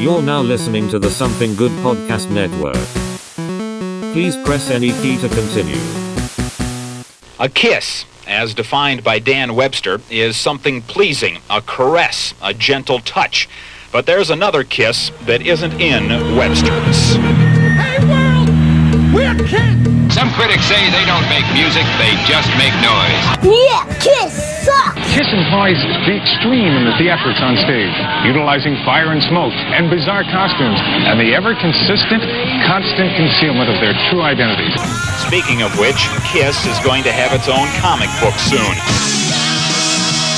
You're now listening to the Something Good Podcast Network. Please press any key to continue. A kiss, as defined by Dan Webster, is something pleasing, a caress, a gentle touch. But there's another kiss that isn't in Webster's. Hey world, we're kids. Some critics say they don't make music, they just make noise. Yeah, Kiss sucks! Kiss implies the extreme in the theatrics on stage, utilizing fire and smoke and bizarre costumes, and the ever consistent, constant concealment of their true identities. Speaking of which, Kiss is going to have its own comic book soon.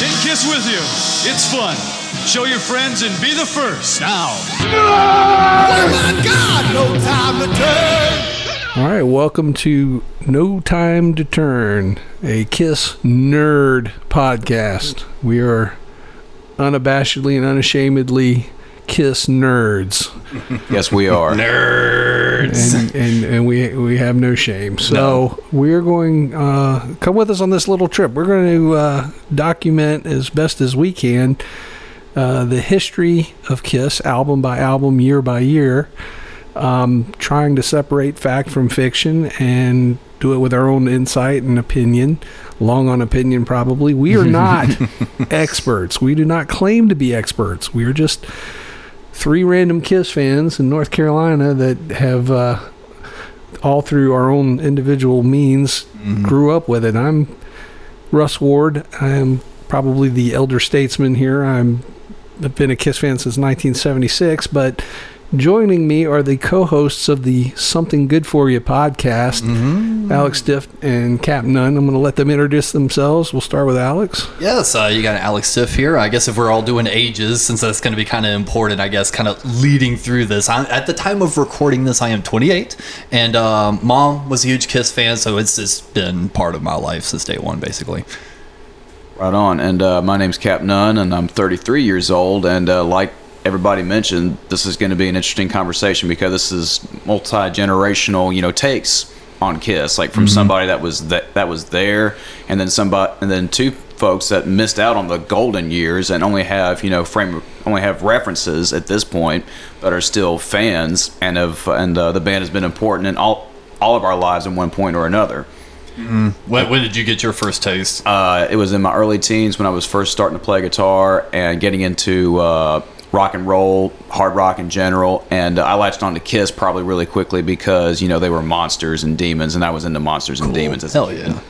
Take Kiss with you. It's fun. Show your friends and be the first. Now. Oh my God, no time to turn. All right, welcome to No Time to Turn, a Kiss nerd podcast. We are unabashedly and unashamedly Kiss nerds, Yes, we are. and, and and we we have no shame. So we're going uh, come with us on this little trip. We're going to uh, document as best as we can uh, the history of Kiss, album by album, year by year um, trying to separate fact from fiction and do it with our own insight and opinion. Long on opinion, probably. We are not experts. We do not claim to be experts. We are just three random Kiss fans in North Carolina that have, uh, all through our own individual means, grew up with it. I'm Russ Ward. I'm probably the elder statesman here. I'm I've been a Kiss fan since 1976, but joining me are the co-hosts of the Something Good for You podcast, Alex Stiff and Cap Nunn. I'm going to let them introduce themselves. We'll start with Alex. Yes, uh, you got Alex Stiff here. I guess if we're all doing ages, since that's going to be kind of important, I guess, kind of leading through this. I, at the time of recording this, I am 28, and um, mom was a huge Kiss fan, so it's just been part of my life since day one, basically. Right on. And uh, my name's Cap Nunn, and I'm 33 years old. And uh, like everybody mentioned, this is going to be an interesting conversation because this is multi generational, you know, takes on Kiss, like from somebody that was that that was there, and then somebody, and then two folks that missed out on the golden years and only have you know frame only have references at this point, but are still fans and have and uh, the band has been important in all all of our lives in one point or another. When, when did you get your first taste? Uh, it was in my early teens when I was first starting to play guitar and getting into uh, rock and roll, hard rock in general. And uh, I latched on to Kiss probably really quickly because you know they were monsters and demons, and I was into monsters and demons. as a Hell kid. yeah.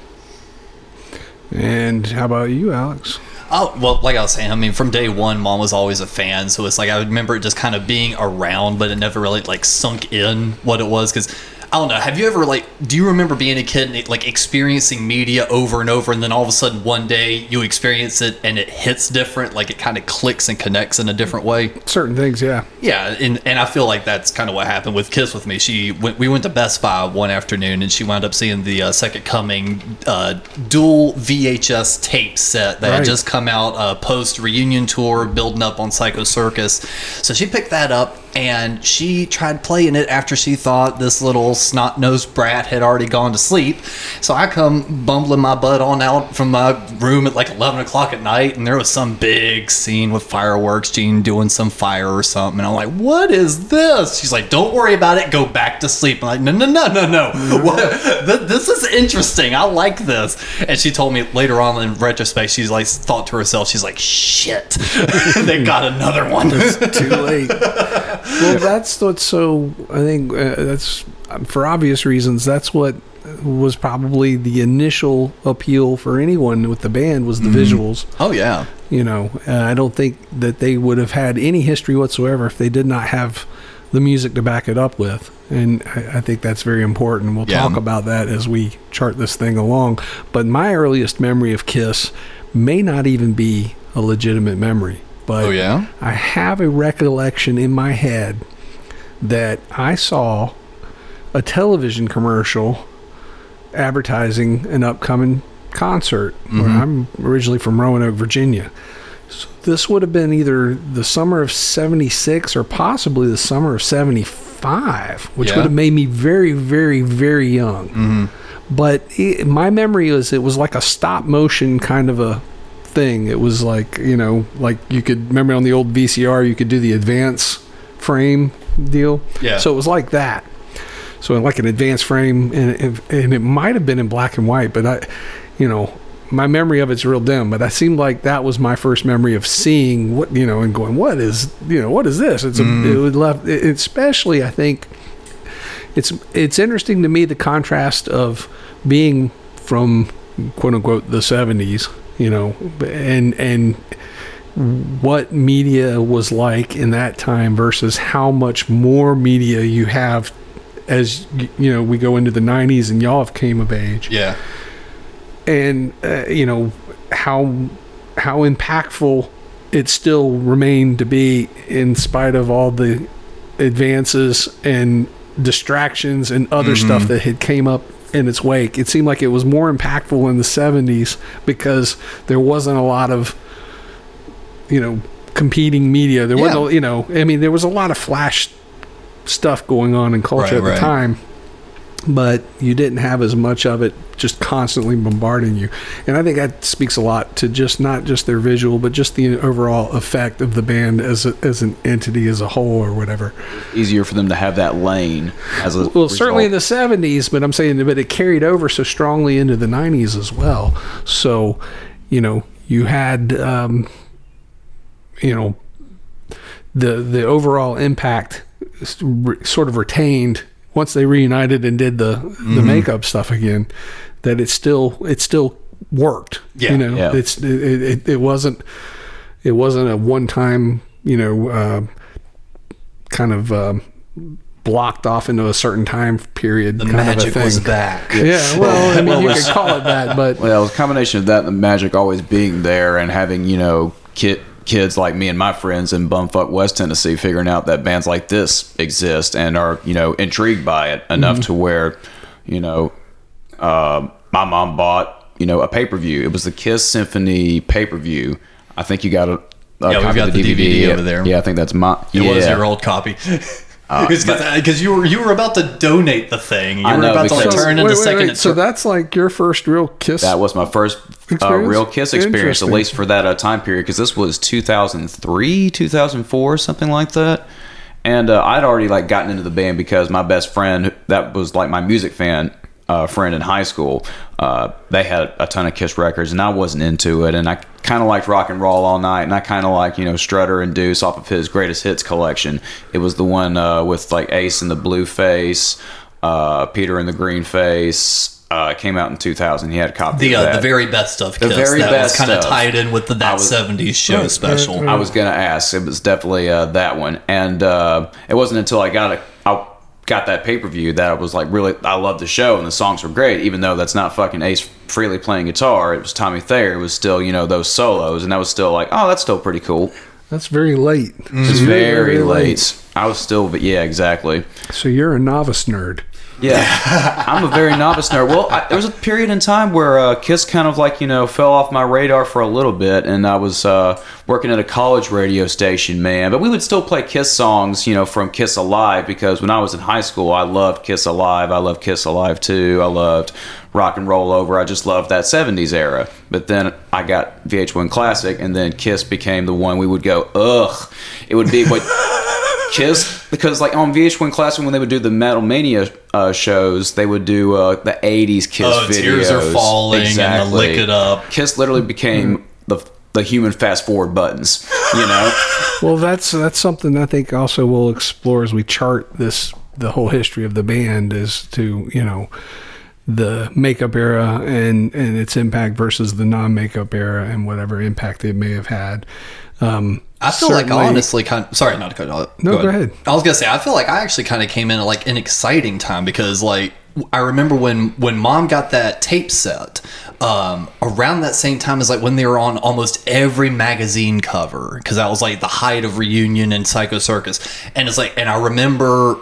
And how about you, Alex? Oh well, like I was saying, I mean, from day one, mom was always a fan, so it's like I remember it just kind of being around, but it never really like sunk in what it was. Because I don't know, have you ever like, do you remember being a kid and like experiencing media over and over, and then all of a sudden one day you experience it and it hits different, like it kind of clicks and connects in a different way? Certain things, yeah. Yeah, and, and I feel like that's kind of what happened with Kiss with me. She went, we went to Best Buy one afternoon, and she wound up seeing the uh, Second Coming uh, dual VHS tape set that Right. had just come out uh, post reunion tour, building up on Psycho Circus. So she picked that up and she tried playing it after she thought this little snot nosed brat had already gone to sleep. So I come bumbling my butt on out from my room at like 11 o'clock at night, and there was some big scene with fireworks, Gene doing some fire or something. And I'm like, what is this? She's like, don't worry about it, go back to sleep. I'm like, no, no, no, no, no. What? This is interesting. I like this. And she told me later on in retrospect, she's like, thought to herself, she's like, shit, they got another one. it's Too late. well, that's what's so. I think uh, that's for obvious reasons. That's what was probably the initial appeal for anyone with the band was the visuals. oh, yeah. You know, uh, I don't think that they would have had any history whatsoever if they did not have the music to back it up with. And I, I think that's very important. We'll Yeah. talk about that as we chart this thing along. But my earliest memory of Kiss may not even be a legitimate memory. But Oh, yeah? I have a recollection in my head that I saw a television commercial advertising an upcoming concert. Where mm-hmm. I'm originally from Roanoke, Virginia. So this would have been either the summer of 76 or possibly the summer of 75, which Yeah. would have made me very, very, very young. Mm-hmm. But it, my memory is it was like a stop motion kind of a thing. It was like, you know, like you could remember on the old VCR, you could do the advance frame deal. Yeah. So it was like that. So like an advanced frame, and it, and it might have been in black and white, but I, you know, my memory of it's real dim. But I seemed like that was my first memory of seeing what you know and going, what is you know what is this? It's a, mm. it would left, especially I think it's it's interesting to me the contrast of being from quote unquote the 70s you know and and what media was like in that time versus how much more media you have as you know we go into the 90s and y'all have came of age Yeah. and uh, you know how how impactful it still remained to be in spite of all the advances and distractions and other stuff that had came up in its wake. It seemed like it was more impactful in the 70s because there wasn't a lot of you know competing media. There wasn't a- you know i mean there was a lot of flash stuff going on in culture Right, at the right. time but you didn't have as much of it just constantly bombarding you. And I think that speaks a lot to just not just their visual, but just the overall effect of the band as a, as an entity as a whole or whatever. Easier for them to have that lane as a Well, certainly in the 70s, but I'm saying but it carried over so strongly into the 90s as well. So, you know, you had um, you know the the overall impact sort of retained once they reunited and did the the makeup stuff again that it still it still worked Yeah. you know Yeah. it's it, it, it wasn't it wasn't a one time you know uh, kind of um, blocked off into a certain time period The kind of a magic thing. was back. yeah well i mean you could call it that but Well, it was a combination of that and the magic always being there and having, you know, kid, kids like me and my friends in bumfuck West Tennessee figuring out that bands like this exist and are, you know, intrigued by it enough Mm-hmm. to where, you know, uh, my mom bought, you know, a pay per view. It was the Kiss Symphony pay per view. I think you got a, a Yeah, we've copy got of the DVD Yeah. over there. Yeah, I think that's my. It yeah. was your old copy. Uh, Because you were you were about to donate the thing. You I were know, about to like, turn wait, into wait, second. wait. so that's like your first real kiss That was my first uh, real Kiss experience, at least for that uh, time period, because this was 2003, 2004, something like that. And uh, I'd already like gotten into the band because my best friend, that was like my music fan uh, friend in high school, uh, they had a ton of Kiss records, and I wasn't into it. And I kind of liked rock and roll all night, and I kind of like you know Strutter and Deuce off of his greatest hits collection. It was the one uh, with like Ace and the Blue Face, uh, Peter and the Green Face. Uh, came out in 2000. He had a copy the of uh, the very best of The Kiss. very that best was kind of of. tied in with the that was- '70s show special. I was gonna ask. It was definitely uh, that one, and uh, it wasn't until I got a, I got that pay per view that I was like, really, I love the show and the songs were great. Even though that's not fucking Ace Frehley playing guitar, it was Tommy Thayer. It was still you know those solos, and that was still like, oh, that's still pretty cool. that's very late It's very late. I was still, but yeah, exactly. so you're a novice nerd Yeah, I'm a very novice nerd. Well, I, there was a period in time where uh, Kiss kind of like you know fell off my radar for a little bit, and I was uh, working at a college radio station, man. But we would still play Kiss songs, you know, from Kiss Alive because when I was in high school, I loved Kiss Alive. I loved Kiss Alive too. I loved Rock and Roll Over. I just loved that '70s era. But then I got VH1 Classic, and then Kiss became the one we would go, ugh. It would be what. Kiss because like on VH1 Classic when they would do the Metal Mania uh, shows, they would do uh, the '80s Kiss Oh, videos. Tears Are Falling and the Lick It Up. Kiss literally became the the human fast forward buttons. You know, Well, that's that's something I think also we'll explore as we chart this the whole history of the band is to you know the makeup era and and its impact versus the non-makeup era and whatever impact it may have had. Um, I feel like honestly, kind sorry, not to cut you off. No, go ahead. I was gonna say I feel like I actually kind of came in at like an exciting time because like I remember when when mom got that tape set um, around that same time as like when they were on almost every magazine cover because that was like the height of reunion and Psycho Circus and it's like and I remember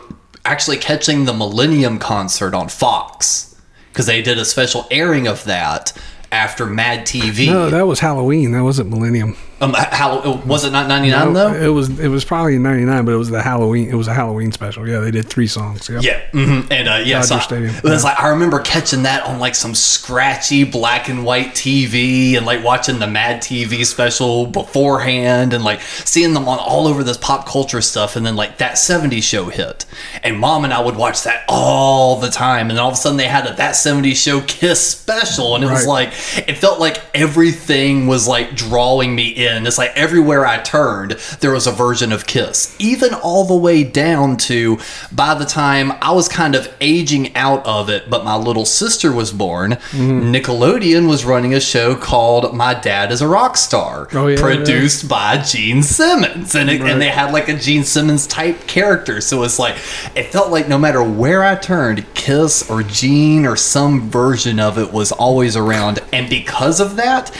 actually catching the Millennium concert on Fox because they did a special airing of that after Mad TV. No, that was Halloween. That wasn't Millennium. Um, how was it not ninety nine though? It was it was probably in '99, but it was the Halloween. It was a Halloween special. Yeah, they did three songs. Yep. Yeah, hmm and uh, yeah, so I- Stadium. it was like I remember catching that on like some scratchy black and white TV, and like watching the Mad TV special beforehand, and like seeing them on all over this pop culture stuff, and then like that '70s show hit, and Mom and I would watch that all the time, and then all of a sudden they had a that '70s show Kiss special, and it was like it felt like everything was like drawing me in. And it's like everywhere I turned, there was a version of Kiss, even all the way down to by the time I was kind of aging out of it, but my little sister was born. Mm-hmm. Nickelodeon was running a show called My Dad is a Rock Star, Oh, yeah, produced by Gene Simmons, and it, Right. and they had like a Gene Simmons type character. So it's like it felt like no matter where I turned, Kiss or Gene or some version of it was always around, and because of that,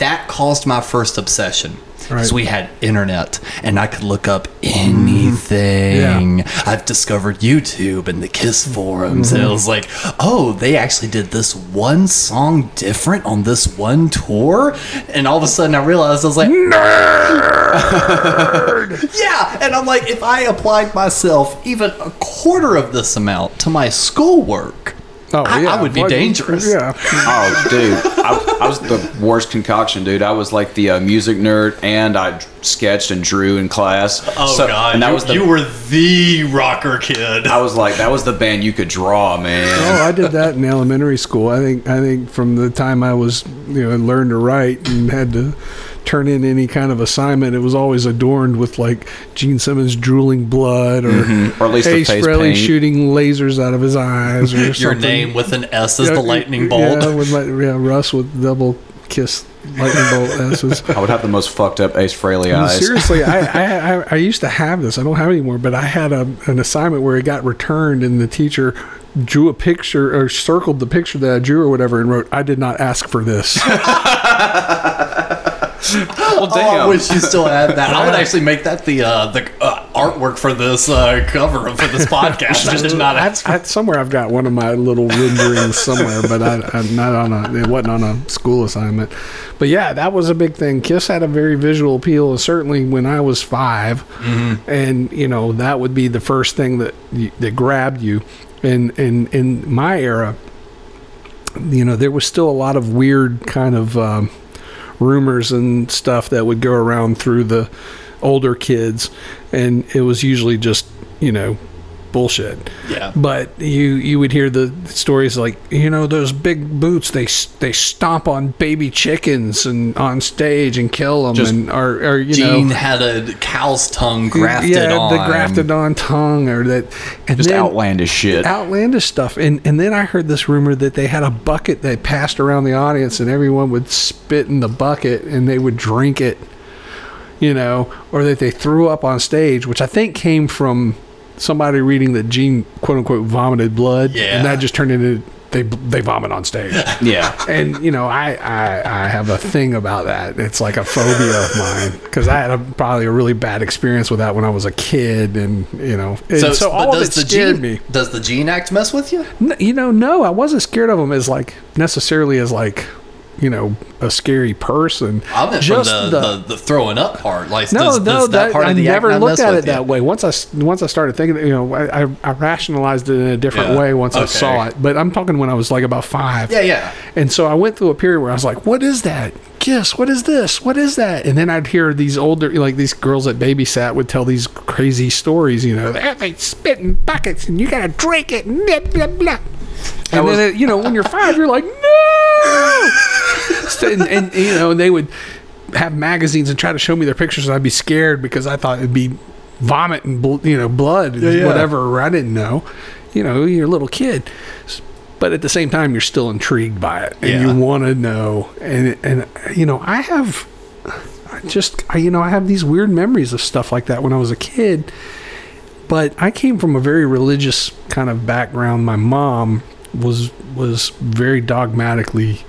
that caused my first obsession. Because Right. we had internet and I could look up anything. Mm-hmm. I've discovered YouTube and the Kiss forums, and it mm-hmm. was like, oh, they actually did this one song different on this one tour. And all of a sudden I realized I was like, nerd. yeah, and I'm like, if I applied myself even a quarter of this amount to my schoolwork, Oh, I, yeah. I would be Well, dangerous. Yeah. Oh, dude, I, I was the worst concoction, dude. I was like the uh, music nerd, and I sketched and drew in class. Oh So- god, and that you, was the, you were the rocker kid. I was like, that was the band you could draw, man. Oh, I did that in elementary school. I think I think from the time I was you know learned to write and had to turn in any kind of assignment, it was always adorned with like Gene Simmons drooling blood or, mm-hmm. Or at least the Ace face Frehley paint. shooting lasers out of his eyes or Your something. name with an S as Yeah, the lightning bolt. Yeah, with like, yeah, Russ with double kiss lightning bolt S's. I would have the most fucked up Ace Frehley No, eyes. Seriously, I, I, I I used to have this. I don't have it anymore, but I had a, an assignment where it got returned, and the teacher drew a picture or circled the picture that I drew or whatever, and wrote, "I did not ask for this." well, Oh, I damn. wish you still had that. I would actually make that the uh, the uh, artwork for this uh, cover for this podcast. I did not ask. I, somewhere I've got one of my little renderings somewhere, but I, I'm not on a. It wasn't on a school assignment, but yeah, that was a big thing. Kiss had a very visual appeal, certainly when I was 5 and you know that would be the first thing that that grabbed you. And in in my era, you know, there was still a lot of weird kind of um, rumors and stuff that would go around through the older kids, and it was usually just you know bullshit. Yeah. But you you would hear the stories like you know those big boots they they stomp on baby chickens and on stage and kill them Just- and or, or you Gene know had a cow's tongue grafted yeah on. the grafted on tongue or that and Just then- outlandish shit. outlandish stuff and and then I heard this rumor that they had a bucket that passed around the audience and everyone would spit in the bucket and they would drink it you know or that they threw up on stage which I think came from somebody reading that Gene quote unquote vomited blood Yeah. and that just turned into they they vomit on stage yeah. and you know I, I I have a thing about that. It's like a phobia of mine because I had a, probably a really bad experience with that when I was a kid, and you know, and so, but all of it does the scared gene, me. Does the gene act mess with you? N- you know, no, I wasn't scared of them as like necessarily as like you know a scary person. I meant Just from the, the, the, throwing up part. Like, no, does, no, does that, that, part I of the never looked at it that way. Once I once I started thinking, you know, I, I, rationalized it in a different Yeah. way once I saw it. But I'm talking when I was like about five. Yeah, yeah. And so I went through a period where I was like, "What is that? Kiss? What is this? What is that?" And then I'd hear these older, like these girls that babysat, would tell these crazy stories. You know, they, spit in buckets, and you gotta drink it. and Blah blah blah. And was- then, you know, when you're five, you're like, "No!" And, and you know, they would have magazines and try to show me their pictures, and I'd be scared because I thought it'd be vomit and bl- you know blood, and yeah. whatever. I didn't know. You know, you're a little kid but at the same time you're still intrigued by it and Yeah. you want to know and and you know i have I just I, you know i have these weird memories of stuff like that when i was a kid but i came from a very religious kind of background. My mom was was very dogmatically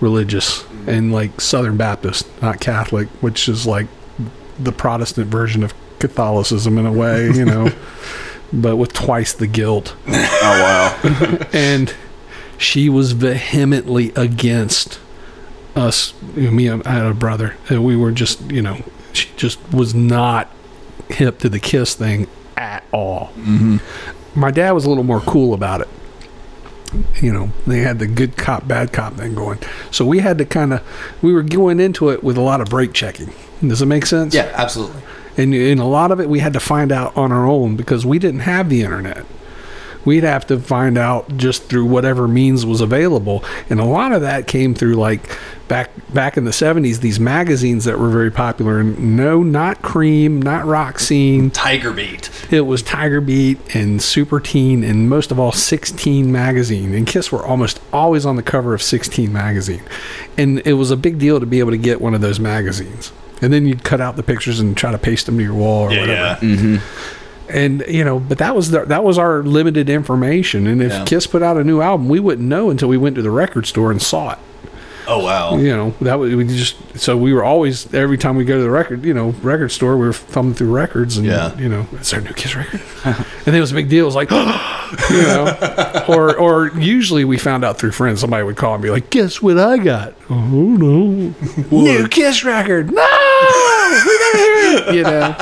religious and like southern baptist not catholic which is like the protestant version of catholicism in a way you know but with twice the guilt. Oh wow. and she was vehemently against us, you know, me, and- I had a brother, and we were just, you know, she just was not hip to the Kiss thing at all. Mm-hmm. My dad was a little more cool about it. You know, they had the good cop, bad cop thing going. So we had to kind of, we were going into it with a lot of brake checking. Does it make sense? Yeah, absolutely. And in a lot of it, we had to find out on our own because we didn't have the internet. We'd have to find out just through whatever means was available, and a lot of that came through like back back in the '70s. These magazines that were very popular, and no, not Creem, not Rock Scene. Tiger Beat. It was Tiger Beat and Super Teen, and most of all, 16 magazine. And Kiss were almost always on the cover of 16 magazine, and it was a big deal to be able to get one of those magazines. And then you'd cut out the pictures and try to paste them to your wall or whatever Yeah. And you know but that was the, that was our limited information. And if Yeah. kiss put out a new album we wouldn't know until we went to the record store and saw it. Oh wow. you know that was we just so we were always every time we go to the record you know record store we were thumbing through records and Yeah. you know there a new kiss record? And it was a big deal. It was like you know or or usually we found out through friends. Somebody would call and be like guess what i got? Oh no. New kiss record. No we gotta hear it you know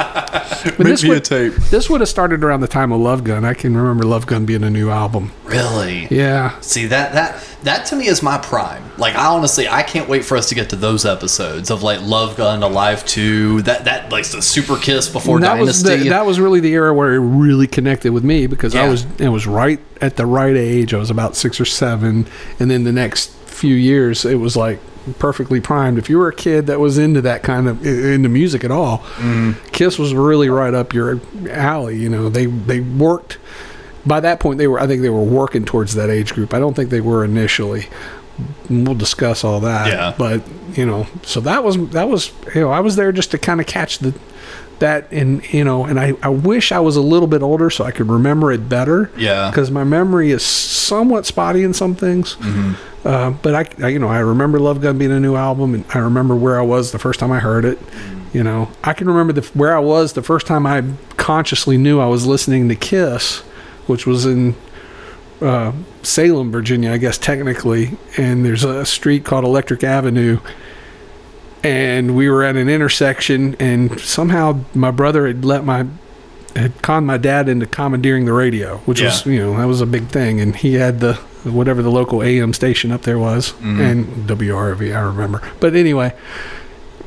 but this would, tape. this would have started around the time of Love Gun. I can remember Love Gun being a new album. Really? Yeah. See that that that to me is my prime. Like I honestly, I can't wait for us to get to those episodes of like Love Gun, Alive Two, that that like the Super Kiss before that was Dynasty. the, that was really the era where it really connected with me because I was it was right at the right age. I was about six or seven, and then the next few years it was like perfectly primed. If you were a kid that was into that kind of into music at all, mm-hmm. Kiss was really right up your alley. You know, they they worked. By that point, they were. I think they were working towards that age group. I don't think they were initially. We'll discuss all that. Yeah. But you know, so that was that was you know I was there just to kind of catch the that and you know and I, I wish I was a little bit older so I could remember it better. Yeah. Because my memory is somewhat spotty in some things. Uh, but I, I you know I remember Love Gun being a new album and I remember where I was the first time I heard it. You know I can remember the where I was the first time I consciously knew I was listening to Kiss, which was in uh, Salem, Virginia, I guess technically, and there's a street called Electric Avenue. And we were at an intersection, and somehow my brother had let my had conned my dad into commandeering the radio, which was you know that was a big thing, and he had the whatever the local AM station up there was, mm-hmm. and WRV I remember. But anyway,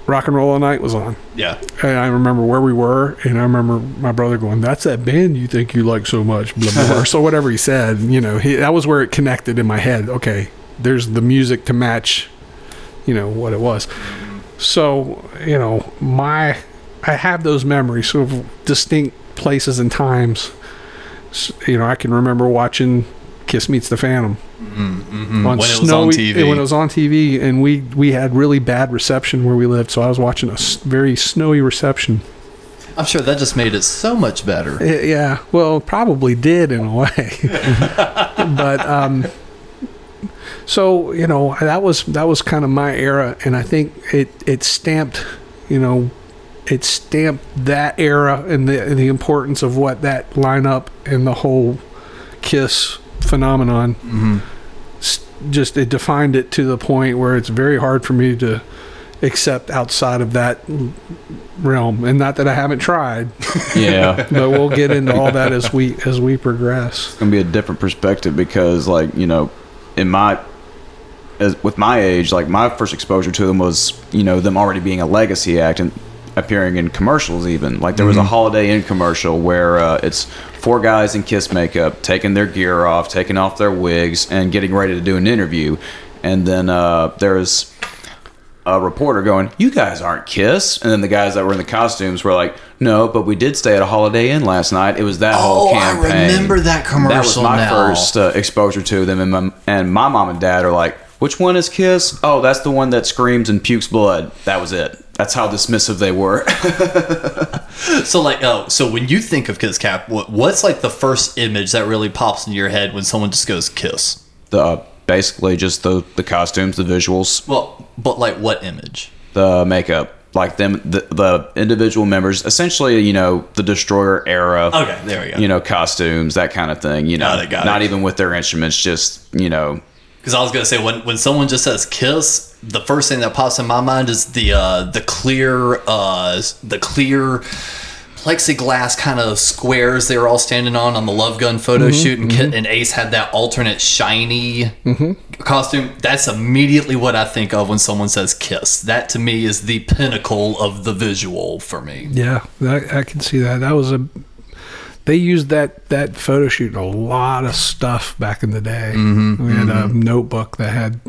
Rock and Roll All Night was on. yeah. And I remember where we were, and I remember my brother going, "That's that band you think you like so much." Blah blah. blah. so whatever he said, you know, he, that was where it connected in my head. Okay, there's the music to match, you know, what it was. So you know, my I have those memories, sort of distinct places and times. You know, I can remember watching Kiss Meets the Phantom on Mm-hmm. When it was on snowy TV. when it was on TV, and we we had really bad reception where we lived. So I was watching a very snowy reception. I'm sure that just made it so much better. Eh, Yeah, well, probably did in a way, but um, so you know that was that was kind of my era, and I think it it stamped, you know, it stamped that era and the and the importance of what that lineup and the whole Kiss phenomenon. Mm-hmm. s- Just it defined it to the point where it's very hard for me to accept outside of that realm, and not that I haven't tried Yeah. but we'll get into all that as we as we progress. It's gonna be a different perspective because like you know in my as with my age like my first exposure to them was you know them already being a legacy act and appearing in commercials even. Like there was a holiday inn commercial where uh, it's four guys in kiss makeup taking their gear off taking off their wigs and getting ready to do an interview. And then uh, there's a reporter going, "You guys aren't Kiss," and then the guys that were in the costumes were like, "No, but we did stay at a Holiday Inn last night. It was that whole Oh, I remember that commercial That was my now. first uh, exposure to them, and my, and my mom and dad are like, "Which one is Kiss?" Oh, that's the one that screams and pukes blood. That was it. That's how dismissive they were. So like, oh, so when you think of Kiss Cap, what, what's like the first image that really pops into your head when someone just goes Kiss? the uh, basically just the the costumes, the visuals, Well, but like what image? the makeup, like them, the, the individual members. Essentially, you know, the Destroyer era. Okay, there we go. you know, costumes, that kind of thing. You know, Got it, got not it. even with their instruments, just you know, Because I was gonna say when when someone just says kiss, the first thing that pops in my mind is the uh, the clear uh, the clear plexiglass kind of squares they were all standing on on the Love Gun photo Mm-hmm, shoot, and, Ki- and Ace had that alternate shiny costume. That's immediately what I think of when someone says kiss. That to me is the pinnacle of the visual for me. Yeah, I, I can see that. That was a. They used that that photo shoot in a lot of stuff back in the day. Mm-hmm, we had a notebook that had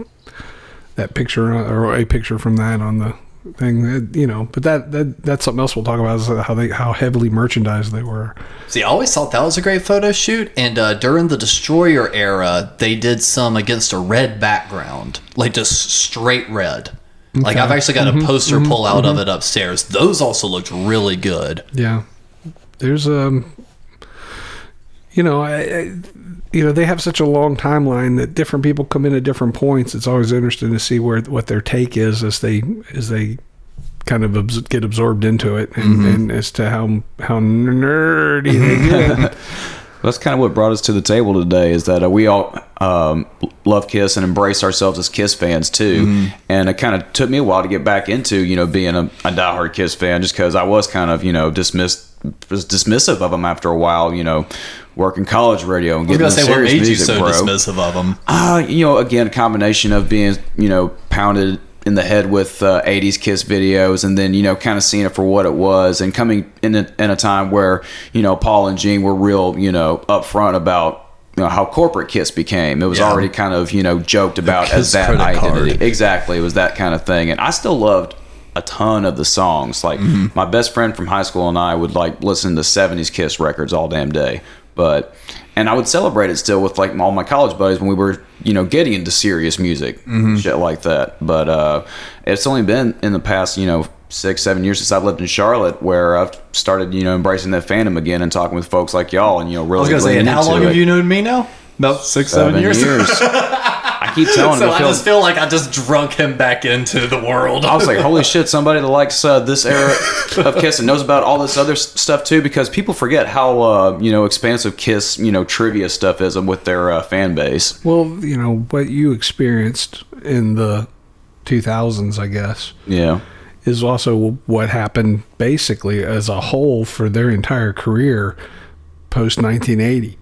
that picture or a picture from that on the thing. You know, but that, that that's something else we'll talk about is how they how heavily merchandised they were. See, I always thought that was a great photo shoot, and uh, during the Destroyer era, they did some against a red background, like just straight red. Like I've actually got a poster pull out of it upstairs. Those also looked really good. Yeah, there's um, you know, I, I, you know, they have such a long timeline that different people come in at different points. It's always interesting to see where what their take is as they as they kind of abs- get absorbed into it, and, and as to how how nerdy they get. That's kind of what brought us to the table today. Is that uh, we all um, love Kiss and embrace ourselves as Kiss fans too. And it kind of took me a while to get back into you know being a, a diehard Kiss fan, just because I was kind of you know dismissed was dismissive of them after a while. You know, working college radio and I was getting gonna into say, what serious made you music, so bro. dismissive of them? Uh, you know, again, a combination of being, you know, pounded in the head with uh, 80s Kiss videos and then, you know, kind of seeing it for what it was and coming in a, in a time where, you know, Paul and Gene were real, you know, upfront about, you know, how corporate Kiss became. It was Yeah. already kind of, you know, joked about as that credit card. identity. Exactly. It was that kind of thing. And I still loved a ton of the songs. Like Mm-hmm. my best friend from high school and I would like listen to 70s Kiss records all damn day. But and I would celebrate it still with like all my college buddies when we were, you know, getting into serious music, Mm-hmm. shit like that. But uh it's only been in the past, you know, six, seven years since I've lived in Charlotte where I've started, you know, embracing that fandom again and talking with folks like y'all and you know really. I was gonna say, and how long it. have you known me now? About six, seven, Seven years. years. I keep telling so him it I feels just feel like I just drunk him back into the world. I was like, holy shit, somebody that likes uh, this era of Kiss and knows about all this other stuff too, because people forget how, uh, you know, expansive Kiss, you know, trivia stuff is with their uh, fan base. well, you know what you experienced in the 2000s, I guess. Yeah. is also what happened basically as a whole for their entire career post 1980.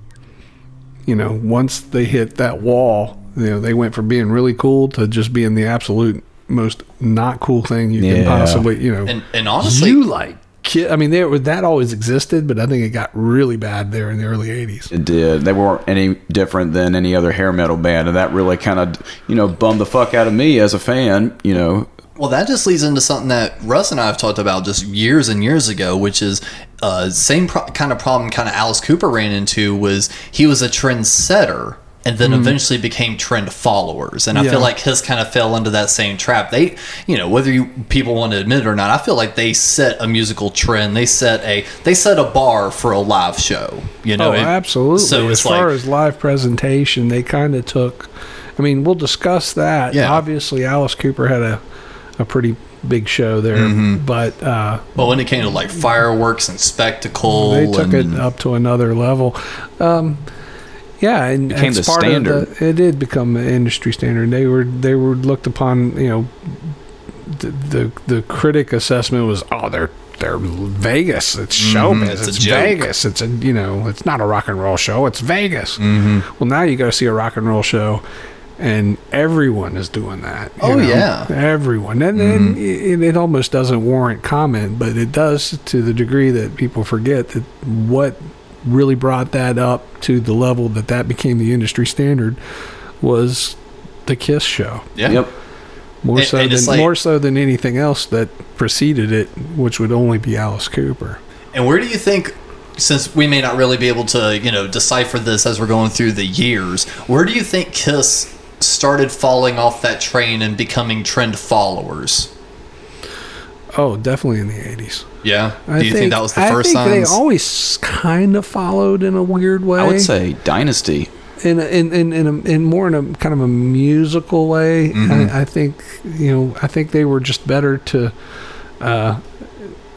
You know, once they hit that wall, you know, they went from being really cool to just being the absolute most not cool thing you can possibly, you know. And, and honestly, you like ki- I mean, there that always existed, but I think it got really bad there in the early 80s. It did. They weren't any different than any other hair metal band, and that really kind of, you know, bummed the fuck out of me as a fan. You know, Well, that just leads into something that Russ and I have talked about just years and years ago, which is uh, same pro- kind of problem. Kind of Alice Cooper ran into was he was a trendsetter and then eventually became trend followers, and I Yeah. feel like his kind of fell into that same trap. They, you know, whether you people want to admit it or not, I feel like they set a musical trend. They set a they set a bar for a live show. You know, oh, absolutely. So as far like, as live presentation, they kind of took. I mean, we'll discuss that. Yeah. Obviously, Alice Cooper had a a pretty big show there, Mm-hmm. but uh, but when it came to like fireworks and spectacle, they took and, it up to another level. Um, yeah, and Became the part standard. Of the, it did become an industry standard. They were they were looked upon. You know, the the, the critic assessment was, oh, they're they're Vegas. It's showbiz. Mm-hmm. It's It's, a joke. Vegas. It's a you know, it's not a rock and roll show. It's Vegas. Mm-hmm. Well, now you go see a rock and roll show. And everyone is doing that. Oh, know? yeah. everyone, and, and it, it almost doesn't warrant comment, but it does to the degree that people forget that what really brought that up to the level that that became the industry standard was the Kiss show. yeah. yep. More And- so and than like- more so than anything else that preceded it, which would only be Alice Cooper. And where do you think, since we may not really be able to, you know, decipher this as we're going through the years, where do you think Kiss started falling off that train and becoming trend followers? Oh, definitely in the eighties. Yeah. Do you think, that was the I first think they always kind of followed in a weird way. I would say Dynasty. in a, in in in, a, in more in a kind of a musical way. Mm-hmm. I, I think you know I think they were just better to. Uh,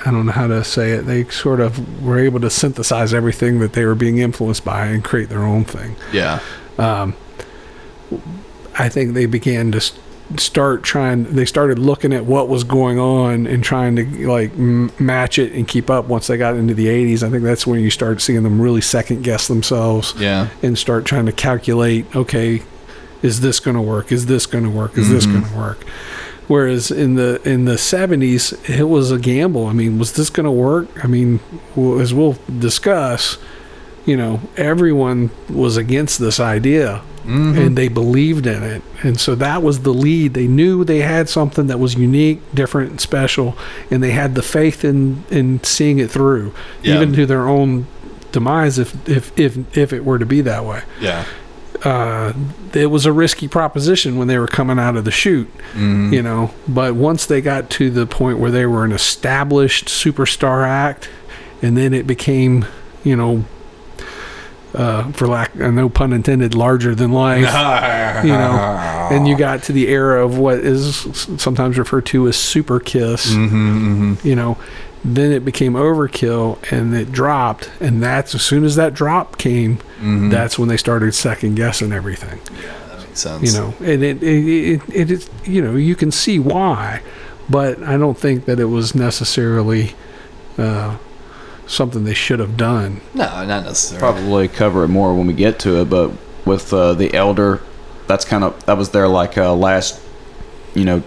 I don't know how to say it. They sort of were able to synthesize everything that they were being influenced by and create their own thing. yeah. I think they began to s- start trying. They started looking at what was going on and trying to like m- match it and keep up. Once they got into the '80s, I think that's when you start seeing them really second guess themselves Yeah. and start trying to calculate. Okay, is this going to work? Is this going to work? Is this mm-hmm. going to work? Whereas in the in the 70s, it was a gamble. I mean, was this going to work? I mean, as we'll discuss, you know, everyone was against this idea and they believed in it. And so that was the lead. They knew they had something that was unique, different, and special, and they had the faith in in seeing it through, Yeah. even to their own demise if if if if it were to be that way Yeah. uh, it was a risky proposition when they were coming out of the chute, you know. But once they got to the point where they were an established superstar act, and then it became, you know, uh, for lack, uh, no pun intended, larger than life, you know. And you got to the era of what is sometimes referred to as super kiss, you know. Then it became overkill, and it dropped. And that's as soon as that drop came, that's when they started second guessing everything Yeah, that Makes sense. you know and it it, it it is you know you can see why but i don't think that it was necessarily uh, something they should have done No, not necessarily. Probably cover it more when we get to it, but with uh, the elder, that's kind of that was their like uh, last, you know,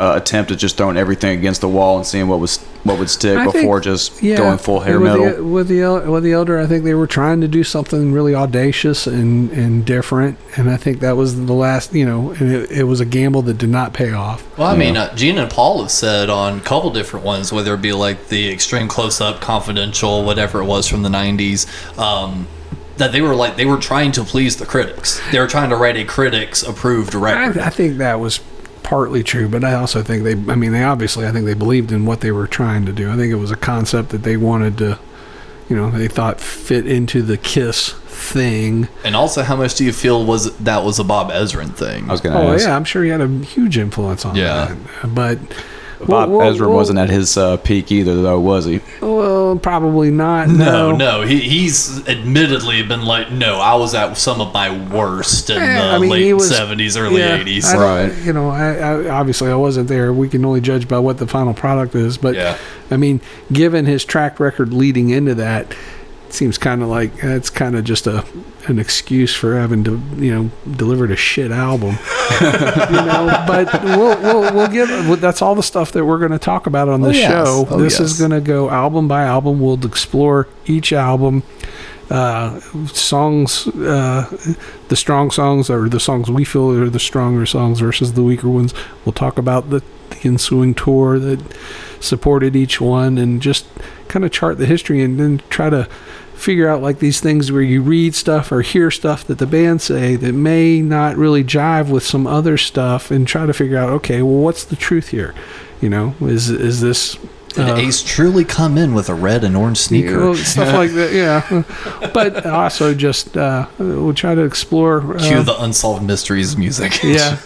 uh, attempt at just throwing everything against the wall and seeing what was what would stick I think- before just yeah going full hair with metal. the, with the with the elder i think they were trying to do something really audacious and and different and i think that was the last you know and it, it was a gamble that did not pay off Well, I mean, uh, Gene and Paul have said on a couple different ones, whether it be like the extreme close up, confidential, whatever it was from the '90s, um, that they were like they were trying to please the critics. They were trying to write a critics approved record. I, I think that was partly true, but I also think they, I mean, they obviously, I think they believed in what they were trying to do. I think it was a concept that they wanted to, you know, they thought fit into the Kiss thing. and also, how much do you feel was that was a Bob Ezrin thing? I was gonna Oh, ask. yeah, I'm sure he had a huge influence on Yeah. that. But, Bob well, well, Ezrin well, wasn't at his uh, peak either, though, was he? Well, probably not. No, No, no, he, he's admittedly been like, no, I was at some of my worst in the I mean, late was- '70s, early Yeah, '80s. I Right. You know, I, I obviously I wasn't there. We can only judge by what the final product is. But Yeah. I mean, given his track record leading into that, it seems kind of like eh, it's kind of just a an excuse for having to you know delivered a shit album. you know, but we'll we'll we'll give that's all the stuff that we're going to talk about on this oh, yes. show. Oh, this is going to go album by album. We'll explore each album uh, songs, uh, the strong songs or the songs we feel are the stronger songs versus the weaker ones. We'll talk about the, the ensuing tour that supported each one and just kind of chart the history and then try to figure out like these things where you read stuff or hear stuff that the band say that may not really jive with some other stuff and try to figure out okay well what's the truth here you know is is this Did uh, Ace truly come in with a red and orange sneaker? you know, stuff like that. Yeah, but also just uh, we'll try to explore. Uh, Cue the unsolved mysteries music. yeah,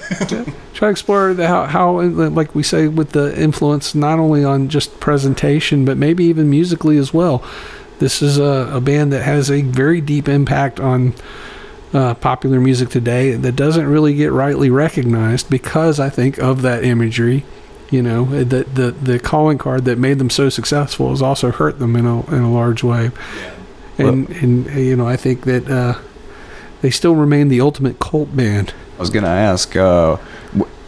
try to explore the, how how like we say with the influence not only on just presentation but maybe even musically as well. This is a, a band that has a very deep impact on uh, popular music today that doesn't really get rightly recognized because I think of that imagery. You know, the the the calling card that made them so successful has also hurt them in a in a large way. And and uh, you know, I think that uh, they still remain the ultimate cult band. I was gonna ask. Uh,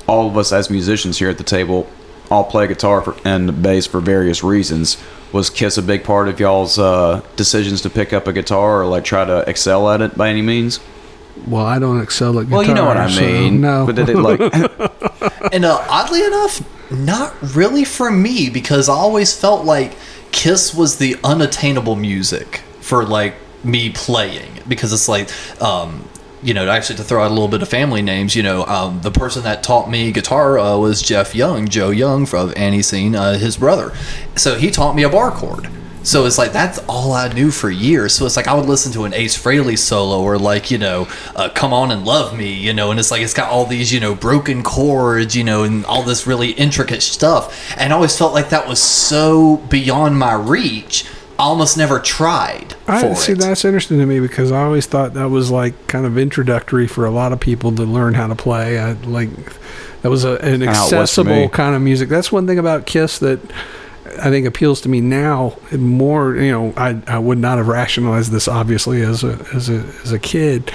all of us as musicians here at the table all play guitar for, and bass for various reasons. Was Kiss a big part of y'all's uh, decisions to pick up a guitar or like try to excel at it by any means? Well, I don't excel at guitar. Well, you know what I so mean. no, But did it like? And uh, oddly enough, not really for me because I always felt like Kiss was the unattainable music for like me playing because it's like um you know actually to throw out a little bit of family names you know um, the person that taught me guitar uh, was jeff young joe young from Antiseen uh, his brother. So he taught me a bar chord so it's like that's all I knew for years. So it's like I would listen to an Ace Frehley solo or like you know, uh, "Come On and Love Me," you know, and it's like it's got all these you know broken chords, you know, and all this really intricate stuff. And I always felt like that was so beyond my reach I almost never tried for I see it. that's interesting to me because I always thought that was like kind of introductory for a lot of people to learn how to play. I like that was a, an How it was for accessible kind of music. That's one thing about Kiss that I think appeals to me now more. You know, I I would not have rationalized this obviously as a as a as a kid,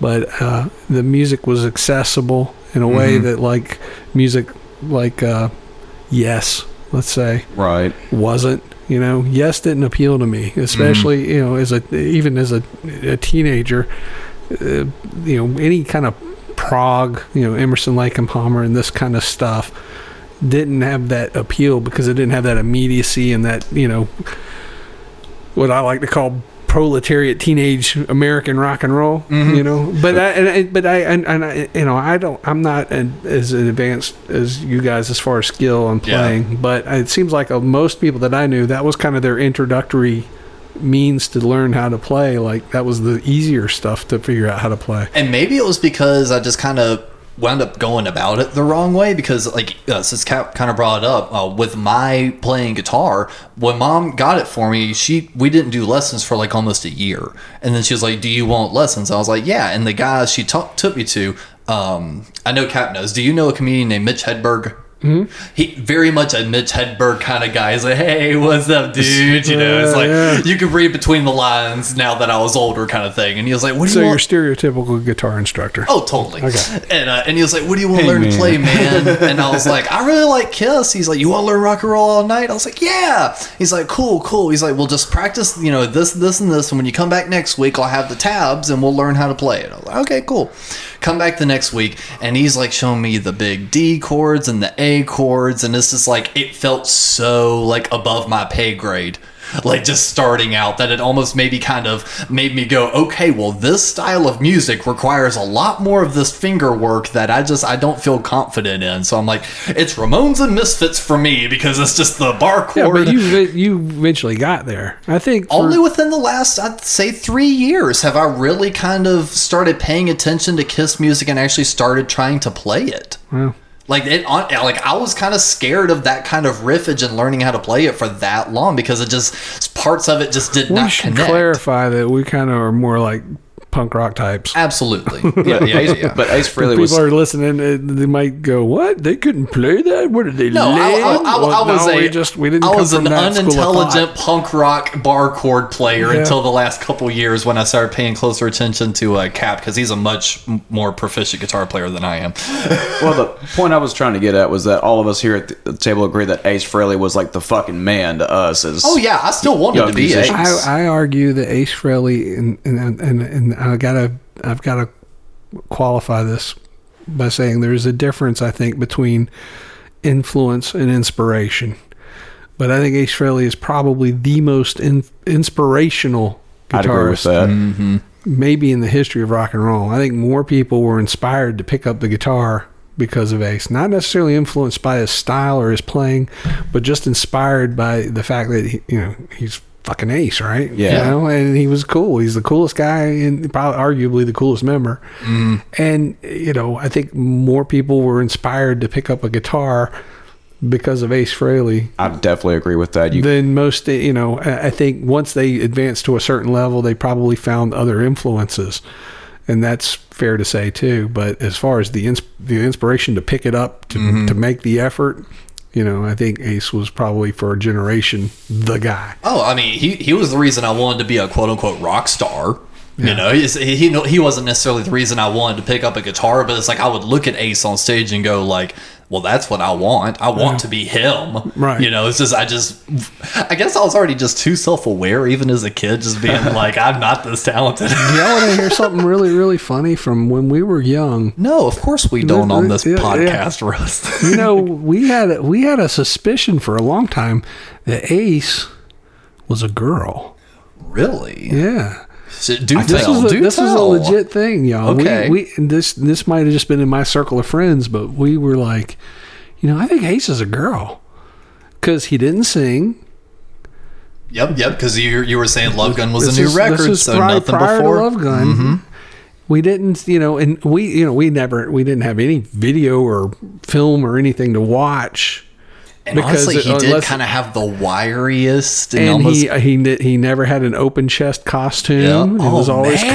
but uh, the music was accessible in a way Mm-hmm. that like music like uh, Yes, let's say Right. wasn't you know yes didn't appeal to me especially you know as a even as a, a teenager uh, you know any kind of prog you know emerson lake and palmer and this kind of stuff didn't have that appeal because it didn't have that immediacy and that you know what i like to call proletariat teenage american rock and roll you know? But i and, I- but i and, and i you know i don't i'm not as advanced as you guys as far as skill on Yeah. playing but it seems like uh, most people that i knew that was kind of their introductory means to learn how to play. Like that was the easier stuff to figure out how to play. And maybe it was because I just kind of wound up going about it the wrong way because like uh, since Cap kind of brought it up uh, with my playing guitar when mom got it for me she we didn't do lessons for like almost a year. And then she was like do you want lessons? I was like yeah. And the guy she ta- took me to um, I know Cap knows. Do you know a comedian named Mitch Hedberg he very much a Mitch Hedberg kind of guy. He's like, "Hey, what's up, dude?" You know, it's like Yeah, you can read between the lines now that I was older, kind of thing. And he was like, "What do so you your want?" stereotypical guitar instructor Oh, totally. Okay. And uh, and he was like, "What do you want to learn to play, man?" And I was like, "I really like Kiss." He's like, "You want to learn rock and roll all night?" I was like, "Yeah." He's like, "Cool, cool." He's like, "Well, just practice, you know, this, this, and this, and when you come back next week, I'll have the tabs, and we'll learn how to play it." I was like, "Okay, cool." Come back the next week, and he's like showing me the big D chords and the A chords, and it's just like it felt so like above my pay grade like just starting out that it almost maybe kind of made me go okay well this style of music requires a lot more of this finger work that i just i don't feel confident in so i'm like it's ramones and misfits for me because it's just the bar chord. yeah but you you eventually got there i think for- only within the last i'd say three years have i really kind of started paying attention to kiss music and actually started trying to play it. Like it on like i was kind of scared of that kind of riffage and learning how to play it for that long because it just parts of it just did we not should connect. clarify that we kind of are more like punk rock types absolutely yeah yeah, yeah. But Ace Frehley people are listening they might go what they couldn't play that what did they No, I, I, lame?" I, I Well, was no, a, we just we didn't I was an that school of unintelligent punk rock bar chord player Yeah. until the last couple years when I started paying closer attention to uh, Cap because he's a much more proficient guitar player than I am. well. The point I was trying to get at was that all of us here at the table agree that Ace Frehley was like the fucking man to us. As Oh yeah, I still wanted Young to be Ace. I, I argue that Ace Frehley and and, and and I gotta I've gotta qualify this by saying there's a difference I think between influence and inspiration. But I think Ace Frehley is probably the most in, inspirational I'd agree with guitarist that. Mm-hmm. maybe in the history of rock and roll. I think more people were inspired to pick up the guitar because of Ace. Not necessarily influenced by his style or his playing, but just inspired by the fact that he, you know he's fucking Ace, right? Yeah. You know, and he was cool. He's the coolest guy and probably arguably the coolest member. Mm. And you know, I think more people were inspired to pick up a guitar because of Ace Frehley I definitely agree with that. You than most you know i think once they advanced to a certain level they probably found other influences and that's fair to say too but as far as the ins- the inspiration to pick it up to, mm-hmm. to make the effort you know i think ace was probably for a generation the guy Oh, I mean, he, he was the reason I wanted to be a quote unquote rock star. You know, he he he wasn't necessarily the reason I wanted to pick up a guitar, but it's like I would look at Ace on stage and go like, "Well, that's what I want. I want to be him." Right. You know, it's just I just I guess I was already just too self aware, even as a kid, just being like, "I'm not this talented." y'all want to hear something really really funny from when we were young no, of course we don't on this Yeah, yeah. podcast, Russ. you know we had we had a suspicion for a long time that ace was a girl really? yeah So, do this tell. is a, do this is a legit thing, y'all. Okay. We, we and this this might have just been in my circle of friends, but we were like, you know, I think Ace is a girl because he didn't sing. Yep, yep. Because you you were saying Love Gun was This a new is- record, This is so pri- nothing prior before. to Love Gun. Mm-hmm. We didn't, you know, and we, you know, we never, we didn't have any video or film or anything to watch And Because honestly, he did kind of have the wiriest and, and almost he uh, he did, he never had an open chest costume. Yeah. It was Oh, always man.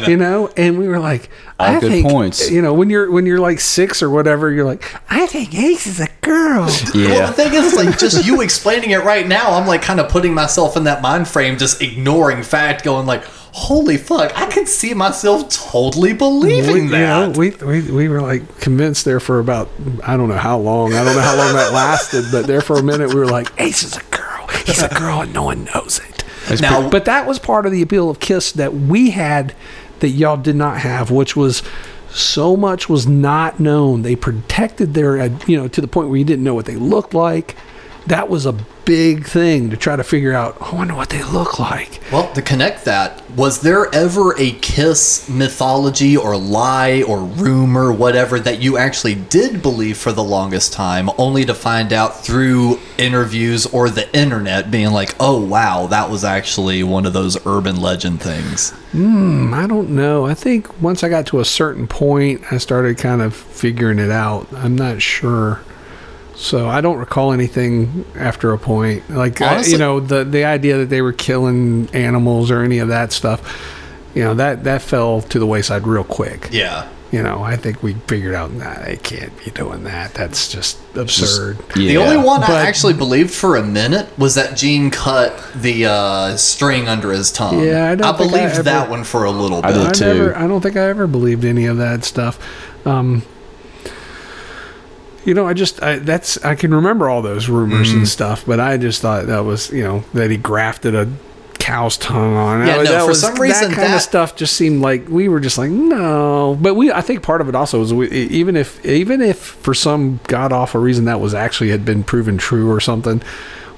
covered. You know, and we were like, All I good think, points. You know, when you're when you're like six or whatever, you're like, I think Ace is a girl. Well, Yeah. the thing is, like, just you explaining it right now, I'm like kind of putting myself in that mind frame, just ignoring fact, going like, "Holy fuck!" I could see myself totally believing we, you know, that. we, we we were like convinced there for about I don't know how long. I don't know how long that lasted, but there for a minute we were like, Ace is a girl. He's a girl, and no one knows it. now, But that was part of the appeal of Kiss that we had that y'all did not have, which was so much was not known. They protected their, uh, you know, to the point where you didn't know what they looked like. That was a big thing to try to figure out. I wonder what they look like. well, to connect that, was there ever a Kiss mythology or lie or rumor, whatever, that you actually did believe for the longest time, only to find out through interviews or the internet being like, "Oh wow, that was actually one of those urban legend things." Hmm, I don't know. I think once I got to a certain point, I started kind of figuring it out. I'm not sure. So I don't recall anything after a point. Like I, Honestly- you know, the the idea that they were killing animals or any of that stuff, you know, that that fell to the wayside real quick. Yeah. You know, I think we figured out nah, they can't be doing that. That's just absurd. Yeah. The only one But- I actually believed for a minute was that Gene cut the uh, string under his tongue. Yeah, I don't I believed ever- that one for a little I bit. did I too. never. I don't think I ever believed any of that stuff. Um, you know, I just I, that's I can remember all those rumors Mm-hmm. and stuff, but I just thought that was you know that he grafted a cow's tongue on. Yeah, That- no, that for was- some reason that kind that- of stuff just seemed like we were just like no. But we I think part of it also was we, even if even if for some god awful reason that was actually had been proven true or something,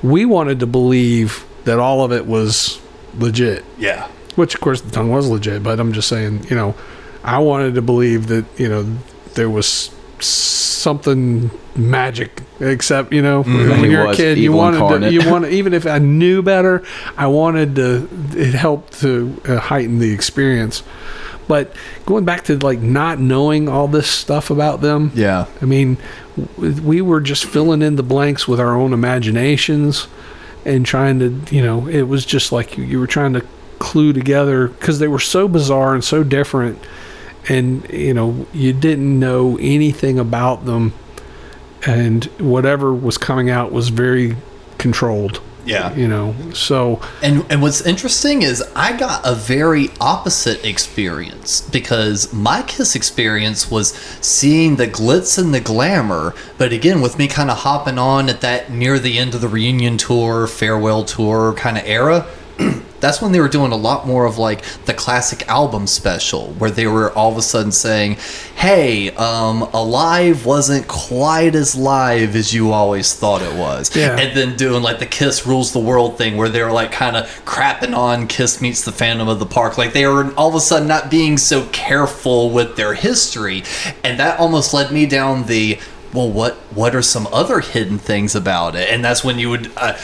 we wanted to believe that all of it was legit. Yeah. Which, of course, the tongue was legit, but I'm just saying, you know, I wanted to believe that, you know, there was something magic, except, you know, He when you're a kid, you wanted to, you want even if I knew better, I wanted to, it helped to uh, heighten the experience. But going back to like not knowing all this stuff about them, Yeah. I mean, we were just filling in the blanks with our own imaginations and trying to, you know, it was just like you, you were trying to clue together because they were so bizarre and so different. And, you know, you didn't know anything about them. And whatever was coming out was very controlled, Yeah. you know. So, And and what's interesting is I got a very opposite experience because my Kiss experience was seeing the glitz and the glamour, but again with me kind of hopping on at that near the end of the reunion tour, farewell tour kind of era. That's when they were doing a lot more of like the classic album special, where they were all of a sudden saying, "Hey, um, Alive wasn't quite as live as you always thought it was," Yeah. and then doing like the Kiss rules the world thing, where they were like kind of crapping on Kiss meets the Phantom of the Park, like they were all of a sudden not being so careful with their history, and that almost led me down the well, what what are some other hidden things about it? And that's when you would. Uh,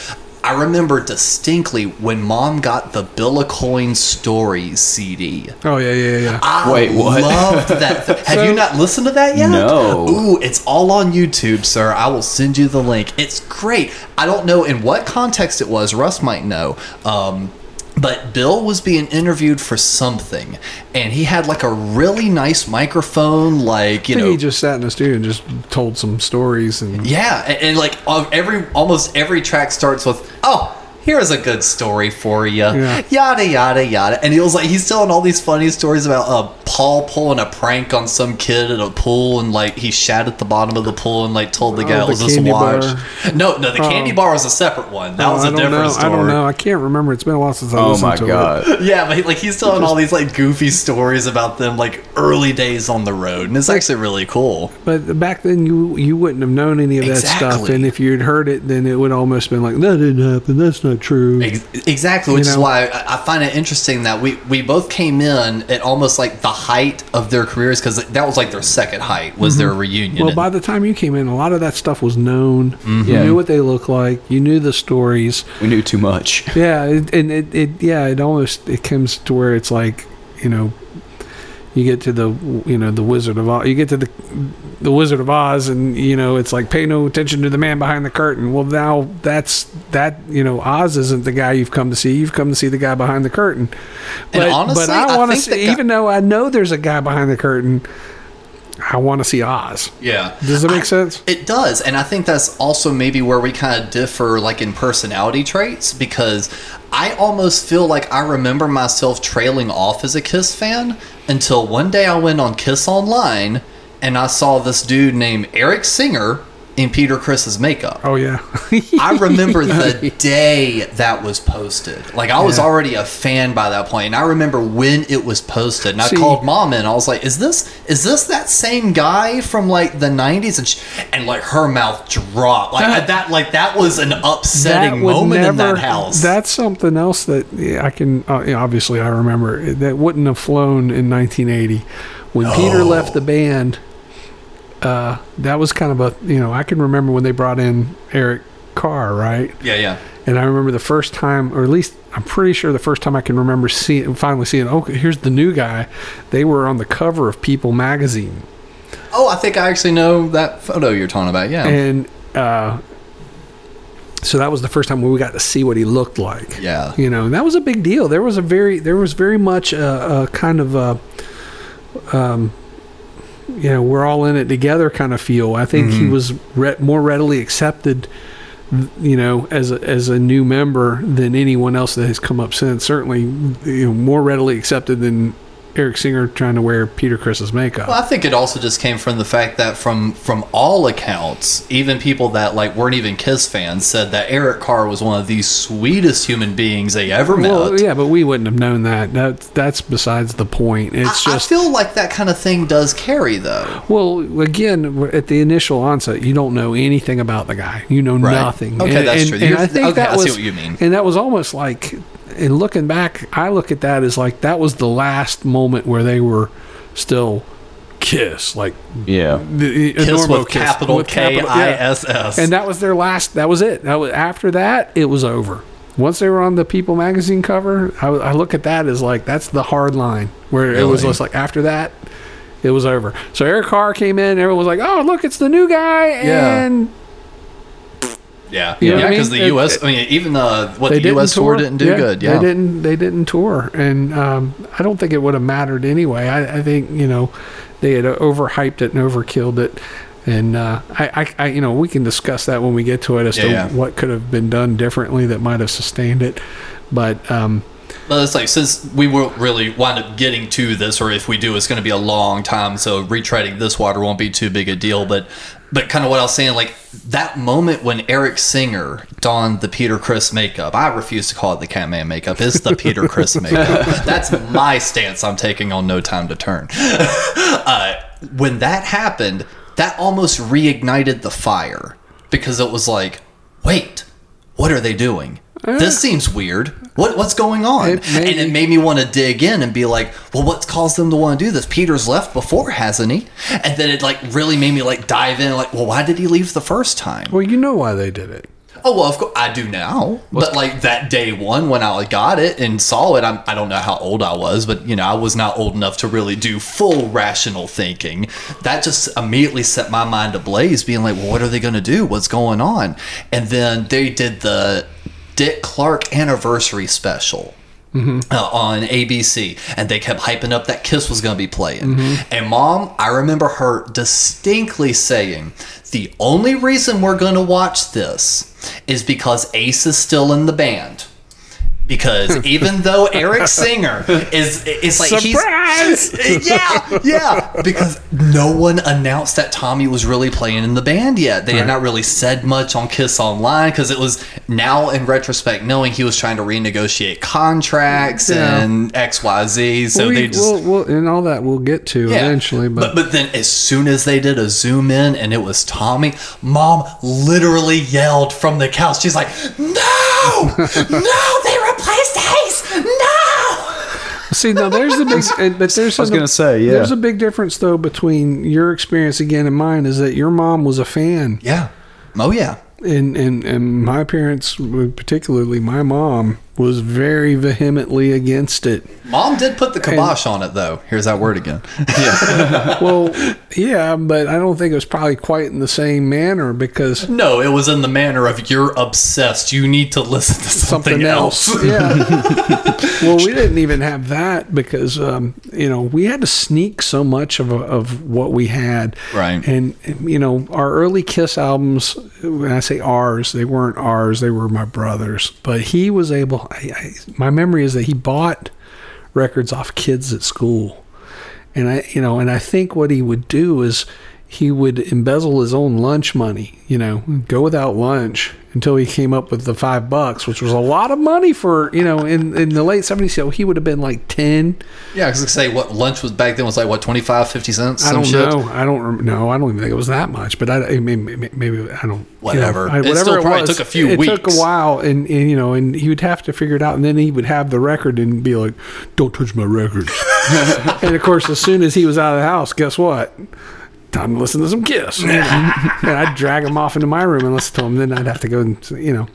I remember distinctly when Mom got the Bill Aucoin Stories CD. oh, yeah, yeah, yeah. I Wait, what? loved that. th- Have you not listened to that yet? No. Ooh, it's all on YouTube, sir. I will send you the link. It's great. I don't know in what context it was. Russ might know. Um, but Bill was being interviewed for something, and he had like a really nice microphone, like you know, he just sat in the studio and just told some stories and yeah, and, and like of every almost every track starts with oh. Here's a good story for you. Yeah. Yada yada yada. And he was like, he's telling all these funny stories about uh, Paul pulling a prank on some kid at a pool, and like he shat at the bottom of the pool and like told the guy Oh, it was this watch. bar. No, no, the candy bar was a separate one. That Oh, was a different know. story. I don't know. I can't remember. It's been a while since I Oh listened my to it. god. Yeah, but he, like he's telling all these like goofy stories about them like early days on the road, and it's actually really cool. But back then, you you wouldn't have known any of that stuff, and if you'd heard it, then it would almost been like that didn't happen. That's not true. Ex- Exactly, which You is why I I find it interesting that we, we both came in at almost like the height of their careers because that was like their second height was their reunion. Mm-hmm. Well, And- by the time you came in, a lot of that stuff was known. You Yeah. knew what they looked like. You knew the stories. We knew too much. Yeah, it, and it, it yeah, it almost it comes to where it's like you know, you get to the you know the Wizard of Oz. You get to the the Wizard of Oz, and you know it's like pay no attention to the man behind the curtain. Well, now that's that you know Oz isn't the guy you've come to see. You've come to see the guy behind the curtain. But, honestly, but I I want to see, guy- even though I know there's a guy behind the curtain, I want to see Oz. Yeah. Does that make sense? It does, and I think that's also maybe where we kind of differ, like in personality traits, because I almost feel like I remember myself trailing off as a Kiss fan until one day I went on Kiss Online and I saw this dude named Eric Singer in Peter Criss's makeup. Oh yeah. I remember the day that was posted. Like I was Yeah. already a fan by that point, and I remember when it was posted. And I See- called mom and I was like, "Is this is this that same guy from like the '90s?" And she, and like her mouth dropped. Like That- that, like that was an upsetting moment in that house. That's something else that yeah, I can uh, obviously I remember that wouldn't have flown in 1980 when Peter left the band. Uh, that was kind of a you know I can remember when they brought in Eric Carr, right? yeah, yeah. And I remember the first time, or at least I'm pretty sure the first time I can remember seeing, finally seeing, oh, here's the new guy. They were on the cover of People magazine. Oh, I think I actually know that photo you're talking about. Yeah, and uh, so that was the first time when we got to see what he looked like. Yeah. you know, and that was a big deal. There was a very, there was very much a, a kind of a, um, you know, we're all in it together kind of feel. I think he mm-hmm. was re- more readily accepted, you know, as a, as a new member than anyone else that has come up since. Certainly, you know, more readily accepted than Eric Singer trying to wear Peter Criss's makeup. Well, I think it also just came from the fact that from from all accounts, even people that like weren't even Kiss fans said that Eric Carr was one of the sweetest human beings they ever met. Well, yeah, but we wouldn't have known that. That's that's besides the point. It's I, just I feel like that kind of thing does carry though. well, again, at the initial onset, you don't know anything about the guy. You know Right. nothing. Okay, that's true. And You're- I think okay, that I see what you mean. And that was almost like, in looking back, I look at that as like that was the last moment where they were still Kiss, like Yeah. the, Kiss Normo with capital with K capital- yeah. S S. And that was their last. That was it. That was after that. It was over. Once they were on the People magazine cover, I, I look at that as like that's the hard line where it was just like after that, it was over. So Eric Carr came in. Everyone was like, "Oh, look, it's the new guy," and yeah, You yeah, what I because mean? the It- U.S. I mean, even the what the U.S. tour didn't do good. Yeah, they didn't. They didn't tour, and um, I don't think it would have mattered anyway. I, I think you know they had overhyped it and overkilled it. And uh, I, I, I, you know, we can discuss that when we get to it as Yeah, to yeah. what could have been done differently that might have sustained it. But um, But it's like since we won't really wind up getting to this, or if we do, it's going to be a long time. So retreading this water won't be too big a deal. But but kind of what I was saying, like that moment when Eric Singer donned the Peter Criss makeup. I refuse to call it the Catman makeup. It's the Peter Criss makeup. That's my stance. I'm taking on No Time to Turn. uh, when that happened, that almost reignited the fire because it was like, wait, what are they doing? This seems weird. What what's going on? It and it made me want to dig in and be like, well, what's caused them to want to do this? Peter's left before, hasn't he? And then it like really made me like dive in, like, well, why did he leave the first time? well, you know why they did it. Oh well, of course I do now. But like that day one when I got it and saw it, I'm, I don't know how old I was, but you know I was not old enough to really do full rational thinking. That just immediately set my mind ablaze, being like, well, what are they going to do? What's going on? And then they did the Dick Clark anniversary special. uh, on ABC, and they kept hyping up that Kiss was going to be playing. And mom, I remember her distinctly saying, "The only reason we're going to watch this is because Ace is still in the band." Because even though Eric Singer is, it's like Surprise! he's, yeah, yeah, because no one announced that Tommy was really playing in the band yet. They had not really said much on Kiss Online because it was now in retrospect, knowing he was trying to renegotiate contracts Yeah. and X, Y, Z. So we, they just we'll, we'll, and all that we'll get to yeah. eventually. But, but then as soon as they did a zoom in and it was Tommy, mom literally yelled from the couch. She's like, "No, no, see, now there's the big. and- But there's I was a- gonna say, yeah. There's a big difference though between your experience again and mine. Is that your mom was a fan, Yeah. Oh yeah. and and and my parents, particularly my mom, was very vehemently against it. Mom did put the kibosh on it, though. Here's that word again. Well, yeah, but I don't think it was probably quite in the same manner because no, it was in the manner of you're obsessed. You need to listen to something, something else. else. Yeah. well, we didn't even have that because um, you know we had to sneak so much of of what we had. Right. And you know our early Kiss albums. When I say ours, they weren't ours. They were my brother's. But he was able. I, I, my memory is that he bought records off kids at school. And I, you know, and I think what he would do is he would embezzle his own lunch money, you know, go without lunch until he came up with the five bucks, which was a lot of money for, you know, in, in the late 70s. So he would have been like 10. Yeah, because like say what lunch was back then was like what 25, 50 cents. I don't shit? know. I don't know. I don't even think it was that much, but I, I mean, maybe, maybe I don't. you know, Whatever. I- It still probably took a few it took weeks. a while, and, and you know, and he would have to figure it out, and then he would have the record and be like, "Don't touch my record. and of course, as soon as he was out of the house, guess what? Time to listen to some Kiss. and I'd drag him off into my room and listen to him. Then I'd have to go and you know.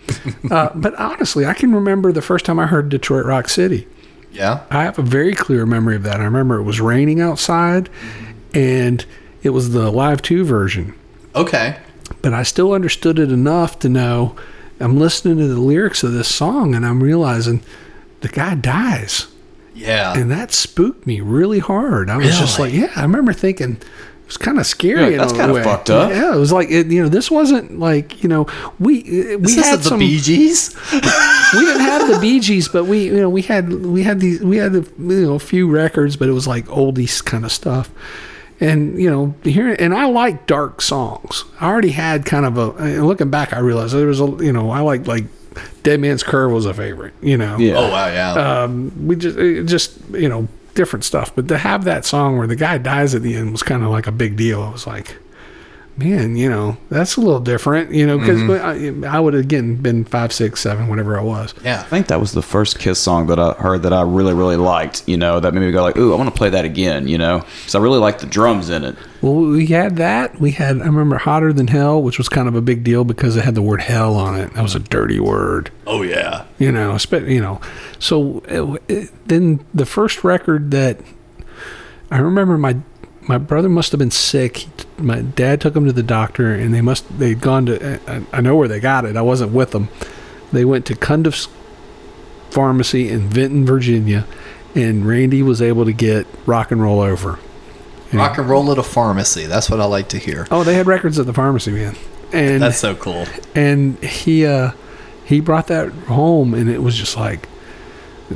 Uh, but honestly, I can remember the first time I heard Detroit Rock City. Yeah. I have a very clear memory of that. I remember it was raining outside, and it was the live two version. Okay. But I still understood it enough to know I'm listening to the lyrics of this song, and I'm realizing the guy dies, Yeah. and that spooked me really hard. I was just like, yeah. I remember thinking. It was kind of scary. Yeah, that's kinda fucked up. Yeah, it was like it, you know. This wasn't like you know we we This had the some Bee Gees. we didn't have the Bee Gees, but we you know we had we had these we had a, you know a few records, but it was like oldies kind of stuff. And you know here and I like dark songs. I already had kind of a and looking back, I realized there was a you know I like like Dead Man's Curve was a favorite. You know, Yeah. Oh wow, yeah. um, we just it just you know different stuff. But to have that song where the guy dies at the end was kind of like a big deal. It was like, man, you know, that's a little different. You know, because Mm-hmm. I, I would have again been five, six, seven, whatever I was. yeah. I think that was the first Kiss song that I heard that I really, really liked. You know, that made me go like, "Ooh, I want to play that again." You know, because I really like the drums in it. Well, we had that. We had I remember hotter than hell, which was kind of a big deal because it had the word hell on it. That was a dirty word. Oh yeah. you know, you know. So it, it, then the first record that I remember my my brother must have been sick. My dad took him to the doctor, and they must they'd gone to. I, I know where they got it. I wasn't with them. They went to Cundiff's Pharmacy in Vinton, Virginia, and Randy was able to get Rock and Roll Over. Rock and roll at a pharmacy. That's what I like to hear. Oh, they had records at the pharmacy, man. And That's so cool. and he uh he brought that home and it was just like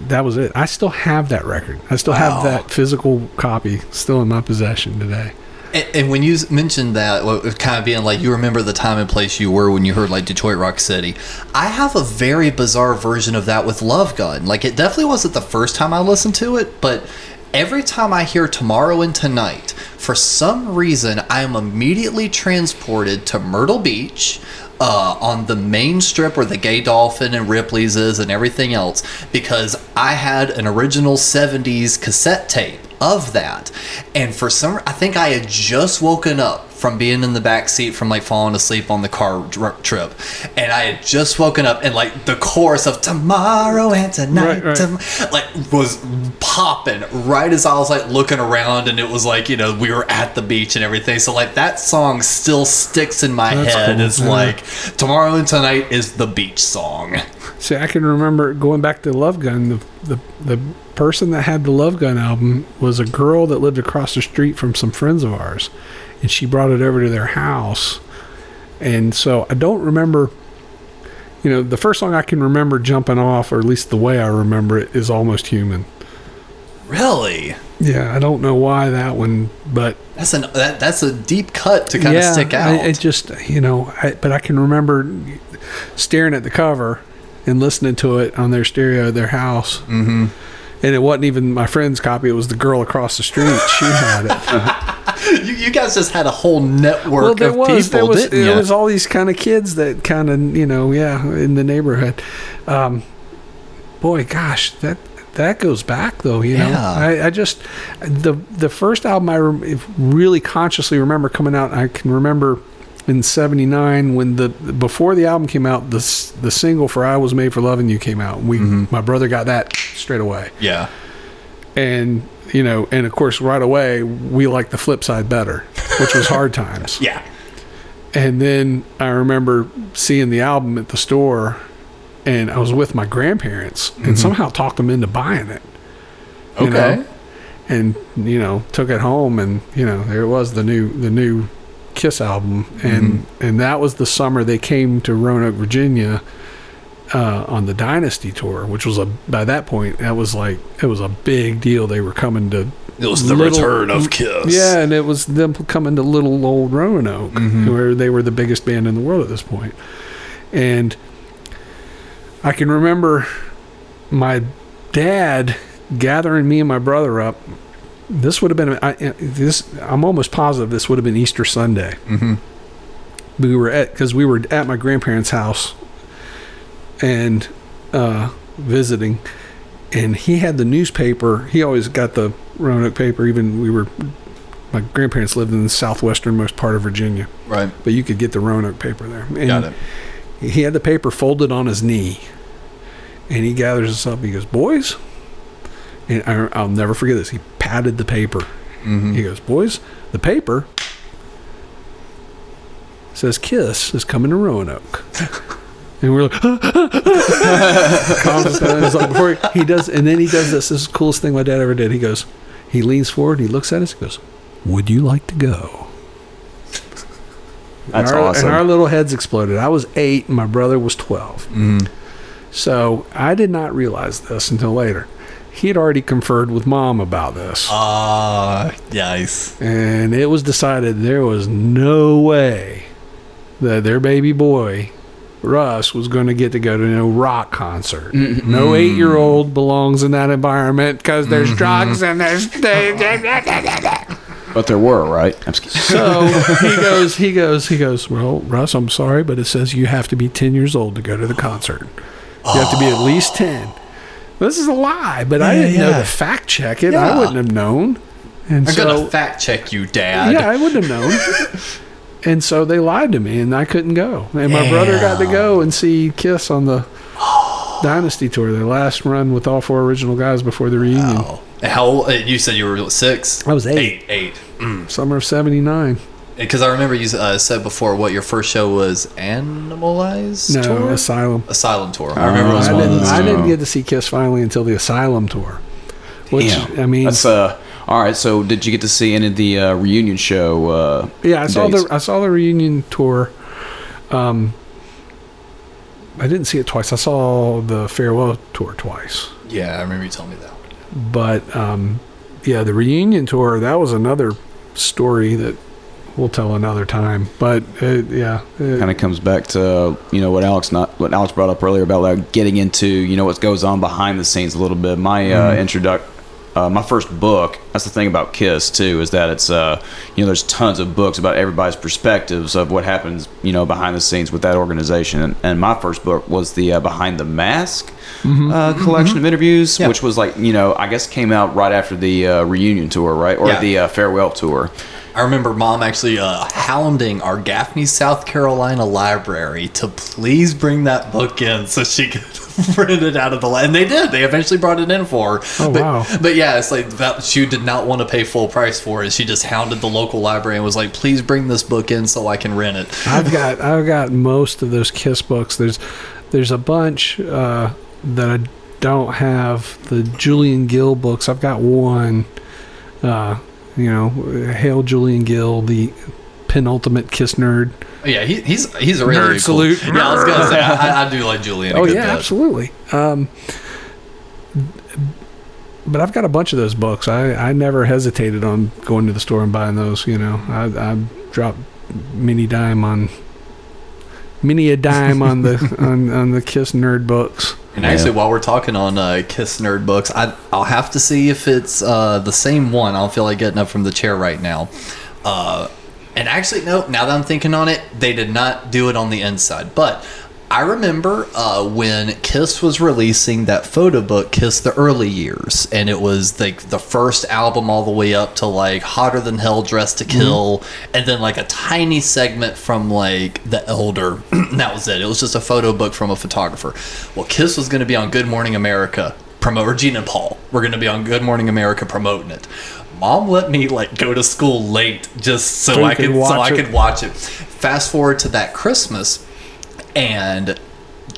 that was it i still have that record i still Wow. have that physical copy still in my possession today And, and when you mentioned that, kind of being like you remember the time and place you were when you heard like Detroit Rock City, I have a very bizarre version of that with Love Gun. Like it definitely wasn't the first time I listened to it, but every time I hear Tomorrow and Tonight, for some reason, I am immediately transported to Myrtle Beach. Uh, on the main strip where the Gay Dolphin and Ripley's is and everything else, because I had an original 70s cassette tape of that. And for some, I think I had just woken up from being in the back seat from like falling asleep on the car trip, and I had just woken up and like the chorus of "Tomorrow and Tonight" Right, right. tom- like was popping right as I was like looking around, and it was like you know we were at the beach and everything. So like that song still sticks in my That's head. cool, It's yeah. like "Tomorrow and Tonight" is the beach song. see i can remember going back to love gun the, the the person that had the love gun album was a girl that lived across the street from some friends of ours and she brought it over to their house and so i don't remember you know the first song i can remember jumping off or at least the way i remember it is almost human Really. Yeah, I don't know why that one, but That's an that, that's a deep cut to kind of stick out. I, it just you know, I, but I can remember staring at the cover and listening to it on their stereo at their house. Mm-hmm. And it wasn't even my friend's copy; it was the girl across the street. She had it. you, you guys just had a whole network well, there of was people, there was didn't you? was all these kind of kids that kind of you know yeah in the neighborhood. Um, boy, gosh, that that goes back though. You know, Yeah. I, I just the the first album I if really consciously remember coming out. I can remember in '79 when the before the album came out, the the single for "I Was Made for Loving You" came out. We my brother got that straight away, Yeah. and you know, and of course, right away we liked the flip side better, which was Hard Times. Yeah. And then I remember seeing the album at the store, and I was with my grandparents, and somehow talked them into buying it. you Mm-hmm. Okay. know? And you know, took it home, and you know, there it was the new the new Kiss album, and Mm-hmm. and that was the summer they came to Roanoke, Virginia. Uh, on the Dynasty tour, which was a by that point that was like it was a big deal. They were coming to It was the Little- return of Kiss. yeah, and it was them coming to little old Roanoke, where they were the biggest band in the world at this point. And I can remember my dad gathering me and my brother up. This would have been I, this. I'm almost positive this would have been Easter Sunday. Mm-hmm. We were at because we were at my grandparents' house and uh, visiting, and he had the newspaper. He always got the Roanoke paper. Even we were, my grandparents lived in the southwesternmost part of Virginia, Right. but you could get the Roanoke paper there. And Got it. He had the paper folded on his knee, and he gathers us up. He goes, "Boys," and I, I'll never forget this. He patted the paper. He goes, "Boys, the paper." Says Kiss is coming to Roanoke. And we're like, Confidence, and it's like before he, he does, and then he does this. This is the coolest thing my dad ever did. He goes, he leans forward, he looks at us, he goes, "Would you like to go?" That's and our, awesome. And our little heads exploded. I was eight, and my brother was 12 So I did not realize this until later. He had already conferred with mom about this, Ah, nice. and it was decided there was no way that their baby boy Russ was going to get to go to no rock concert. Mm-hmm. No eight-year-old belongs in that environment because there's mm-hmm. drugs and there's. but there were, right? I'm just. So he goes, he goes, he goes. Well, Russ, I'm sorry, but it says you have to be 10 years old to go to the concert. You have to be at least 10. This is a lie, but I didn't know to fact check it. I wouldn't have known. And I'm so, gonna fact check you, Dad. yeah, I wouldn't have known. and so they lied to me, and I couldn't go. And my brother got to go and see Kiss on the Dynasty tour, their last run with all four original guys before the reunion, Oh. How old? uh, You said you were six. I was eight. Eight. Eight. summer of '79. Because I remember you uh, said before what your first show was Animalize? No, tour? Asylum. Asylum tour. I remember it was I one didn't, those. I didn't get to see Kiss finally until the Asylum tour. Which Damn. I mean, that's uh. All right. So, did you get to see any of the uh, reunion show? Uh, yeah, I saw dates? the I saw the reunion tour. Um, I didn't see it twice. I saw the farewell tour twice, Yeah, I remember you telling me that. but um, yeah, the reunion tour that was another story that we'll tell another time. But uh, yeah, uh, kind of comes back to you know what Alex not what Alex brought up earlier about like getting into you know what goes on behind the scenes a little bit. My uh, introduc uh, my first book. That's the thing about Kiss too is that it's uh you know there's tons of books about everybody's perspectives of what happens you know behind the scenes with that organization. And, and my first book was the uh, Behind the Mask. Uh, collection of interviews, Yeah. which was like you know, I guess came out right after the uh, reunion tour, right, or Yeah. the uh, farewell tour. I remember mom actually uh, hounding our Gaffney, South Carolina library to please bring that book in so she could it out of the and they did. They eventually brought it in for her. Oh, but, wow. But yeah, it's like that. She did not want to pay full price for it. She just hounded the local library and was like, "Please bring this book in so I can rent it." I've got I've got most of those Kiss books. There's there's a bunch uh, that I don't have. The Julian Gill books. I've got one. Uh, you know, Hail Julian Gill, the penultimate Kiss nerd. Yeah, he, he's he's a really Nerd cool- salute. Yeah, I was gonna say I, I do like Julian. Oh yeah, bit. absolutely. Um, but I've got a bunch of those books. I, I never hesitated on going to the store and buying those. You know, I, I dropped mini dime on many a dime on the on, on the Kiss nerd books. And actually, while we're talking on uh, Kiss Nerd books, I, I'll have to see if it's uh, the same one. I don't feel like getting up from the chair right now. Uh, and actually, no, now that I'm thinking on it, they did not do it on the inside. But I remember uh, when Kiss was releasing that photo book, Kiss the Early Years, and it was like the first album all the way up to like Hotter Than Hell, Dressed to Kill, and then like a tiny segment from like The Elder. that was it. It was just a photo book from a photographer. Well, Kiss was going to be on Good Morning America promote, and Paul were going to be on Good Morning America promoting it. Mom let me like go to school late just so, So I could so I it. could watch it. Fast forward to that Christmas, and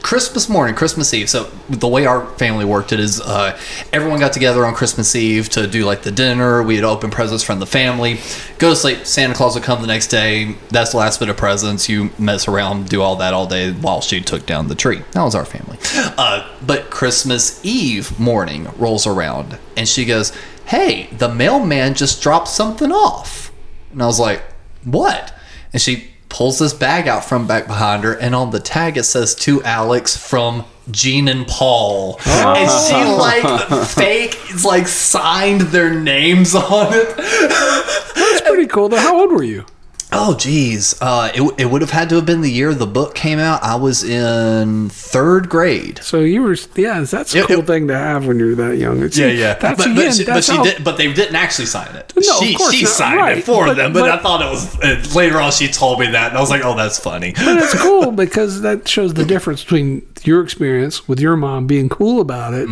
Christmas morning, Christmas Eve. So the way our family worked it is, uh, everyone got together on Christmas Eve to do like the dinner. We'd open presents from the family, go to sleep. Santa Claus would come the next day. That's the last bit of presents. You mess around, do all that all day while she took down the tree. That was our family. Uh, but Christmas Eve morning rolls around, and she goes, "Hey, the mailman just dropped something off." And I was like, "What?" And she pulls this bag out from back behind her, and on the tag it says to Alex from Gene and Paul. And she like fake it's like signed their names on it. That's pretty cool. Though, how old were you? Oh geez, uh, it, it would have had to have been the year the book came out. I was in third grade. So you were, yeah. That's a Yeah, cool it- thing to have when you're that young. It's, That's but, again. but, she, but that's she how- did. But they didn't actually sign it. No, of she course she not, signed right, it for but- them. But, but- I thought it was uh, later on. She told me that, and I was like, "Oh, that's funny." But it's cool because that shows the difference between your experience with your mom being cool about it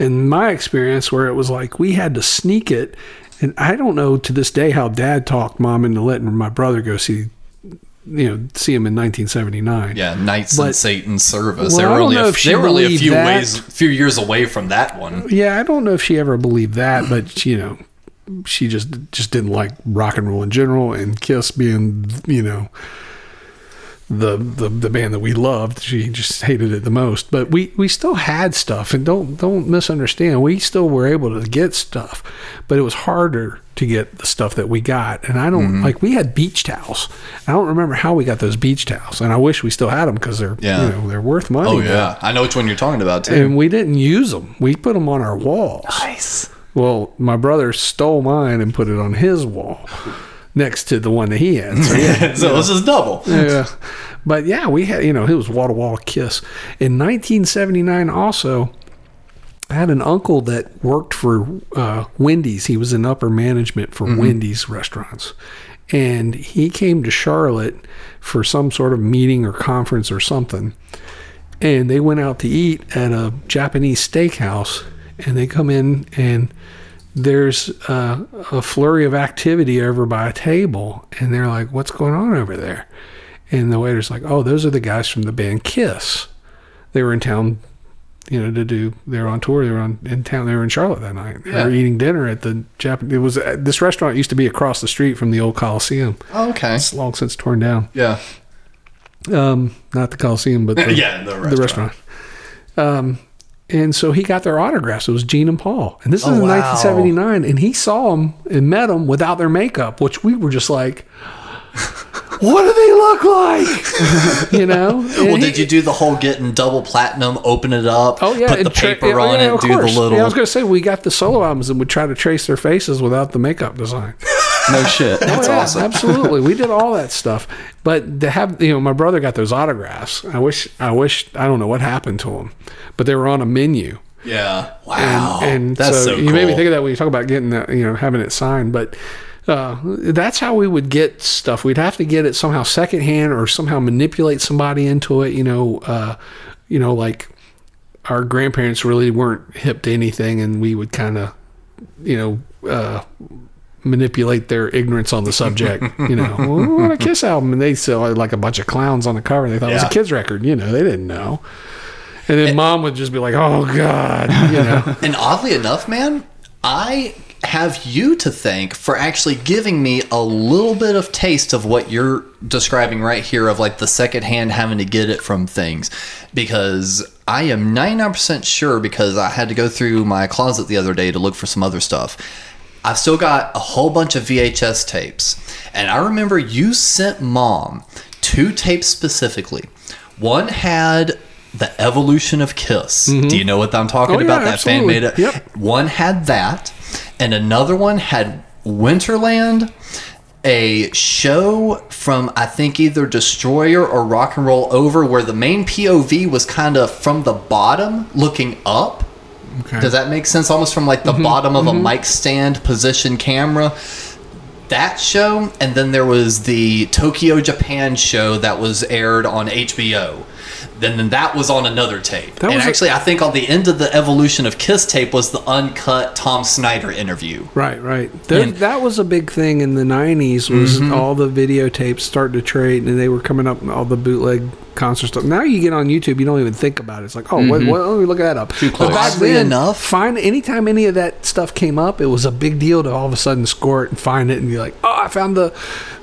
and my experience where it was like we had to sneak it. And I don't know to this day how dad talked mom into letting my brother go see, you know, see him in 1979. Yeah, Knights But- in Satan's service. Well, they were only a, they were only a few that. ways, few years away from that one. Yeah, I don't know if she ever believed that, but you know, she just just didn't like rock and roll in general, and Kiss being you know the the the band that we loved, she just hated it the most. But we we still had stuff, and don't don't misunderstand, we still were able to get stuff, but it was harder to get the stuff that we got. And I don't Mm-hmm. like we had beach towels. I don't remember how we got those beach towels, and I wish we still had them because they're Yeah. you know they're worth money. Oh now. yeah, I know which one you're talking about too. And we didn't use them. We put them on our walls. nice. Well, my brother stole mine and put it on his wall next to the one that he had. So, yeah, so was just double. yeah. But yeah, we had, you know, it was wall to wall kiss. In 1979, also, I had an uncle that worked for uh, Wendy's. He was in upper management for Wendy's restaurants. And he came to Charlotte for some sort of meeting or conference or something. And they went out to eat at a Japanese steakhouse. And they come in and there's uh, a flurry of activity over by a table. And they're like, what's going on over there? And the waiter's like, oh, those are the guys from the band Kiss. They were in town, you know, to do. They were on tour. They were on in town. They were in Charlotte that night. They were eating dinner at the Japan. It was uh, this restaurant used to be across the street from the old Coliseum. Oh, okay. It's long since torn down. Yeah. Um, not the Coliseum, but the, Yeah, the the restaurant. Um, and so he got their autographs. It was Gene and Paul, and this is Oh, in wow. 1979. And he saw them and met them without their makeup, which we were just like, "What do they look like?" you know. Well, And did you do the whole getting double platinum, open it up, Oh yeah, put the tra- paper yeah, on yeah, it, do the little? Yeah, I was gonna say we got the solo albums and we try to trace their faces without the makeup design. No shit. That's Oh, yeah, awesome. Absolutely, we did all that stuff. But to have you know, my brother got those autographs. I wish, I wish, I don't know what happened to them, but they were on a menu. yeah. Wow. and That's so, so, you made me think of that when you talk about getting that, you know, having it signed. But uh, that's how we would get stuff. We'd have to get it somehow secondhand or somehow manipulate somebody into it. You know, uh, you know, like our grandparents really weren't hip to anything, and we would kind of, you know. Uh, manipulate their ignorance on the subject you know well, a kiss album and they saw uh, like a bunch of clowns on the cover they thought it was a kid's record you know they didn't know and then mom would just be like oh god you know And oddly enough, man, I have you to thank for actually giving me a little bit of taste of what you're describing right here of like the secondhand having to get it from things. Because I am 99% sure because I had to go through my closet the other day to look for some other stuff. I've still got a whole bunch of VHS tapes. And I remember you sent mom two tapes specifically. One had the evolution of Kiss. Do you mm-hmm. know what I'm talking Oh, yeah, about? That fan absolutely. made it. Yep. One had that, and another one had Winterland. a show from I think either Destroyer or Rock and Roll Over where the main POV was kind of from the bottom looking up. Okay. Does that make sense? Almost from like the mm-hmm. bottom of a mm-hmm. mic stand position camera. That show, and then there was the Tokyo Japan show that was aired on HBO. Then, then that was on another tape. That and was actually, I think on the end of the evolution of Kiss tape was the uncut Tom Snyder interview. Right, right. There, And- that was a big thing in the '90s. Was all the videotapes starting to trade, and they were coming up all the bootleg concert stuff. Now you get on YouTube, you don't even think about it. It's like, oh, what, what, let me look that up. Too close. Oddly enough- find anytime any of that stuff came up, it was a big deal to all of a sudden score it and find it, and be like, oh, I found the,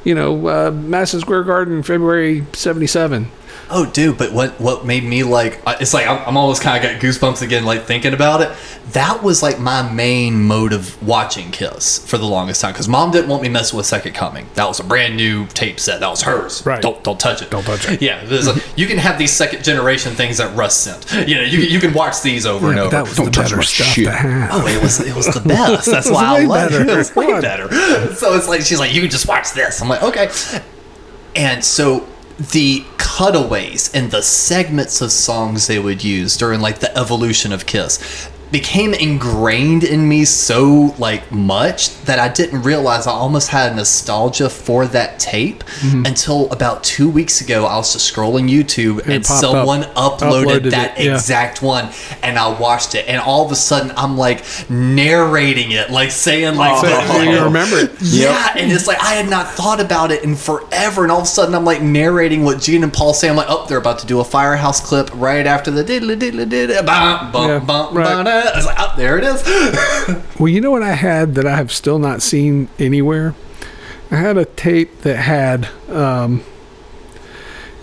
you know, uh, Madison Square Garden, February '77. Oh, dude! But what what made me like it's like I'm, I'm almost kind of got goosebumps again, like thinking about it. That was like my main mode of watching Kiss for the longest time because Mom didn't want me messing with Second Coming. That was a brand new tape set. That was hers. Right. Don't don't touch it. Don't touch it. Yeah. there's a- you can have these second generation things that Russ sent. You know, you, you can watch these over and Yeah, but over. that was the better stuff to have. Oh, it was it was the best. That's It was why I love it. better. It was way better. So it's like she's like, you can just watch this. I'm like, okay. And so the cutaways and the segments of songs they would use during like the evolution of Kiss became ingrained in me so like much that I didn't realize I almost had a nostalgia for that tape Mm-hmm. until about two weeks ago. I was just scrolling YouTube and, it popped up. someone uploaded, Uploaded that yeah. exact one, and I watched it, and all of a sudden I'm like narrating it, like saying like, So the- you remember it. yeah, and it's like I had not thought about it in forever, and all of a sudden I'm like narrating what Gene and Paul say. I'm like, oh, they're about to do a Firehouse clip right after the diddly diddly diddly bum bum Yeah, bum I was like, oh, there it is. Well, you know what I had that I have still not seen anywhere? I had a tape that had um,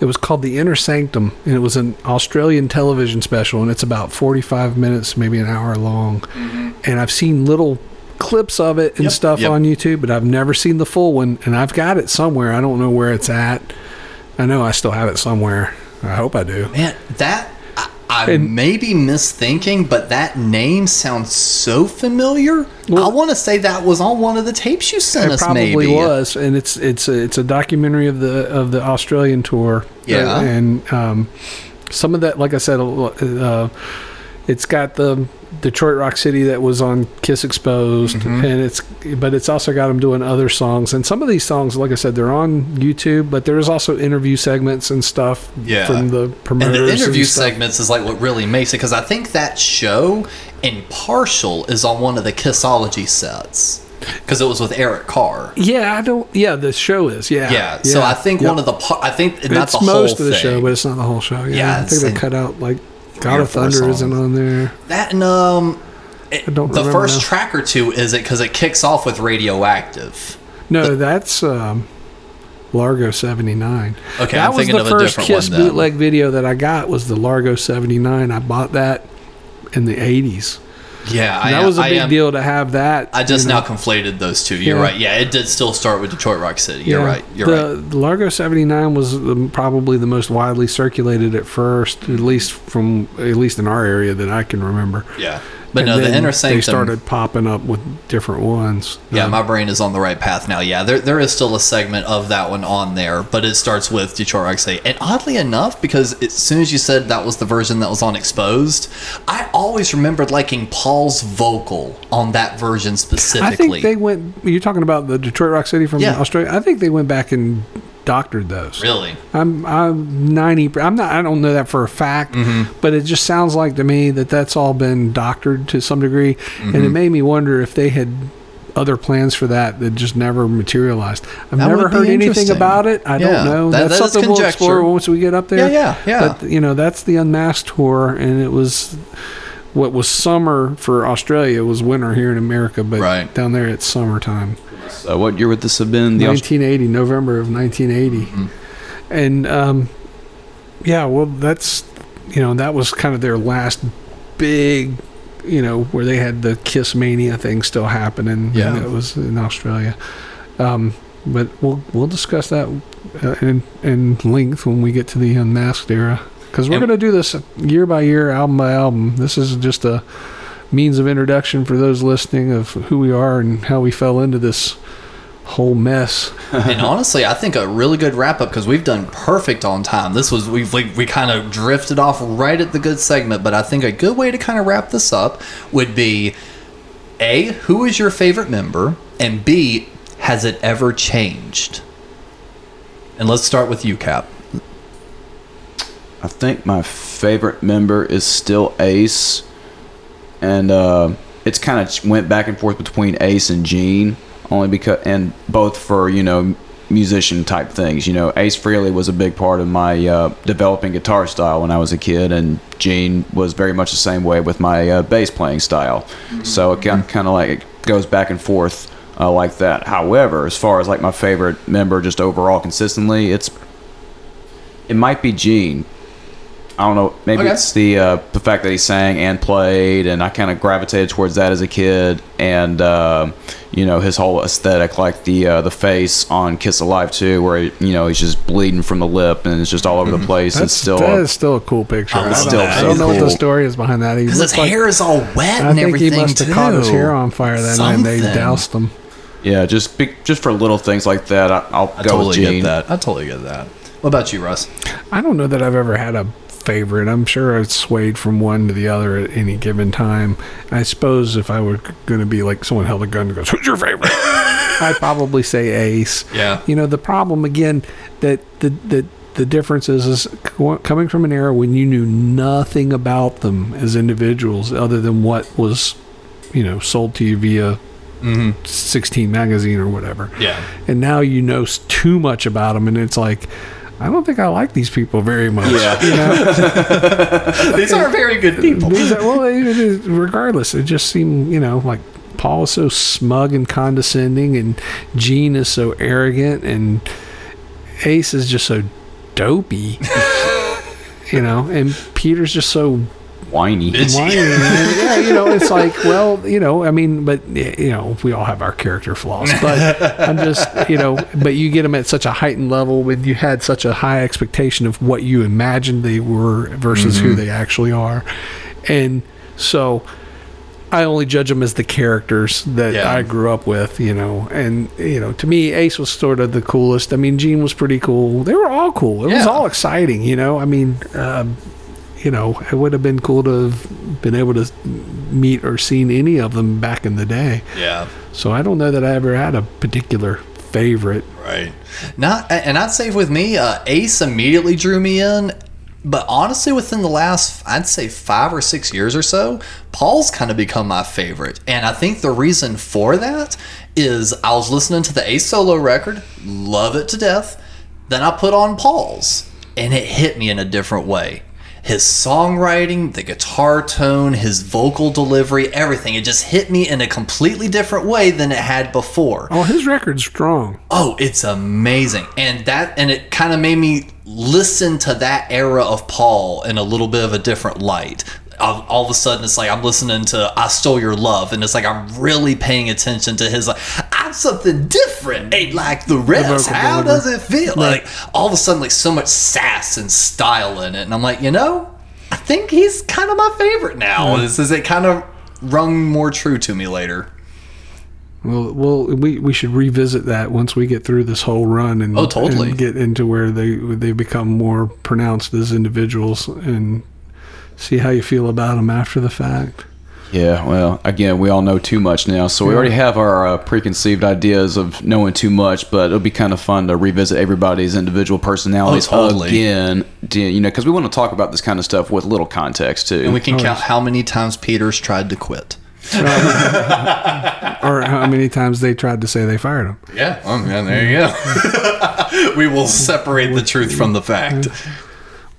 it was called The Inner Sanctum and it was an Australian television special and it's about 45 minutes, maybe an hour long. And I've seen little clips of it and Mm-hmm. Yep, stuff yep. on YouTube, but I've never seen the full one and I've got it somewhere. I don't know where it's at. I know I still have it somewhere. I hope I do. Man, that I, And- may be misthinking, but that name sounds so familiar. I want to say that was on one of the tapes you sent It us. probably maybe was, and it's it's a, it's a documentary of the of the Australian tour. Yeah. And um, some of that, like I said, uh, it's got the Detroit Rock City that was on Kiss Exposed, Mm-hmm. and it's but it's also got them doing other songs. And some of these songs, like I said, they're on YouTube, but there's also interview segments and stuff Yeah. from the promoters. And the interview stuff. segments is like what really makes it because I think that show in partial is on one of the Kissology sets because it was with Eric Carr. Yeah, I don't. Yeah, the show is. Yeah, Yeah, so I think one of the I think not it's the most whole of the thing. show, but it's not the whole show. Yeah, Yeah, I think they cut out like God of four Thunder isn't on there. that and um, it- I don't the first now. track or two is it because it kicks off with Radioactive. No, that's um, Largo seventy nine. Okay, that I'm was thinking the of a first different Kiss one then. bootleg video that I got was the Largo seventy nine. I bought that in the eighties. Yeah, I, That was a I big am- deal to have that. I just you know. now conflated those two. You're Yeah. right. Yeah, it did still start with Detroit Rock City. You're Yeah. right. You're the, right. the Largo 79 was the, probably the most widely circulated at first, at least from at least in our area that I can remember. Yeah, but And no, the Inner Sanctum. They started popping up with different ones. Yeah, Um, my brain is on the right path now. Yeah, there, there is still a segment of that one on there, but it starts with Detroit Rock City. And oddly enough, because as soon as you said that was the version that was on Exposed, I always remembered liking Paul's vocal on that version specifically. I think they went. You're talking about the Detroit Rock City from Yeah. Australia. I think they went back and doctored those. really. I'm I'm ninety. I'm not. I don't know that for a fact, Mm-hmm. but it just sounds like to me that that's all been doctored to some degree, and it Mm-hmm. made me wonder if they had other plans for that that just never materialized. I've That never heard anything about it. I Yeah, don't know. that- that's that something we'll conjecture. explore once we get up there. Yeah, yeah, yeah. But you know, that's the Unmasked tour, and it was what was summer for Australia was winter here in America, but Right. down there it's summertime. So what year would this have been? The Aust- 1980, November of 1980. Mm-hmm. And um, yeah, well, that's you know that was kind of their last big, you know, where they had the Kiss Mania thing still happening. Yeah. and it was in Australia. Um, but we'll we'll discuss that uh, in in length when we get to the Unmasked era because we're going to do this year by year, album by album. This is just a means of introduction for those listening of who we are and how we fell into this whole mess. and honestly, I think a really good wrap up because we've done perfect on time. This was we we, we kind of drifted off right at the good segment, but I think a good way to kind of wrap this up would be a who is your favorite member, and b has it ever changed? And let's start with you, Cap. I think my favorite member is still Ace, and uh, it's kind of went back and forth between Ace and Gene, only because and both for you know musician type things. You know, Ace Frehley was a big part of my uh, developing guitar style when I was a kid, and Gene was very much the same way with my uh, bass playing style. So it kind of like it goes back and forth uh, like that. However, as far as like my favorite member, just overall consistently, it's it might be Gene. I don't know. Maybe Okay. it's the uh, the fact that he sang and played, and I kind of gravitated towards that as a kid. And uh, you know his whole aesthetic, like the uh, the face on Kiss Alive II, where you know he's just bleeding from the lip and it's just all over the place. That's it's still that is still a cool picture. I it's don't, still I so don't know what the story is behind that. He Because his like- hair is all wet I and think everything he must have caught his hair on fire that night and they doused him. yeah, just be, just for little things like that. I, I'll I go totally with get that. I totally get that. What about you, Russ? I don't know that I've ever had a favorite. I'm sure it's swayed from one to the other at any given time. I suppose if I were going to be like someone held a gun and goes, "Who's your favorite?" I'd probably say Ace. Yeah. You know the problem again that the the the difference is is coming from an era when you knew nothing about them as individuals other than what was you know sold to you via mm-hmm. 16 magazine or whatever Yeah. and now you know too much about them and it's like i don't think i like these people very much Yeah. you know These are very good people. These are- well it regardless it just seemed you know like paul is so smug and condescending and gene is so arrogant and ace is just so dopey you know and peter's just so Whiny. whiny. Yeah, you know, it's like, well, you know, I mean, but you know, we all have our character flaws. But I'm just, you know, but you get them at such a heightened level when you had such a high expectation of what you imagined they were versus who they actually are, and so I only judge them as the characters that Yeah. I grew up with, you know. And you know, to me, Ace was sort of the coolest. I mean, Gene was pretty cool. They were all cool. It was all exciting, you know. I mean, um, you know, it would have been cool to have been able to meet or seen any of them back in the day. Yeah. So I don't know that I ever had a particular favorite. Right. Not, and I'd say with me, uh, Ace immediately drew me in. But honestly, within the last, I'd say five or six years or so, Paul's kind of become my favorite. And I think the reason for that is I was listening to the Ace solo record, love it to death. Then I put on Paul's, and it hit me in a different way. His songwriting, the guitar tone, his vocal delivery, everything, it just hit me in a completely different way than it had before. Oh, his record's strong. Oh, it's amazing. And that and it kind of made me listen to that era of Paul in a little bit of a different light. All all of a sudden, it's like I'm listening to "I Stole Your Love," and it's like I'm really paying attention to his like I'm something different, ain't like the rest. vocal How does it feel? Like all of a sudden, like so much sass and style in it, and I'm like, you know, I think he's kind of my favorite now. Hmm. This is it kind of rung more true to me later. Well, well, we, we should revisit that once we get through this whole run and, Oh, totally. and get into where they they become more pronounced as individuals and see how you feel about them after the fact. Yeah, well, again, we all know too much now, so we already have our uh, preconceived ideas of knowing too much. But it'll be kind of fun to revisit everybody's individual personalities Oh, totally. again. You know, because we want to talk about this kind of stuff with little context too. And we can count how many times Peters tried to quit. Or how many times they tried to say they fired him. Yeah, oh man, there you go. we will separate the truth from the fact,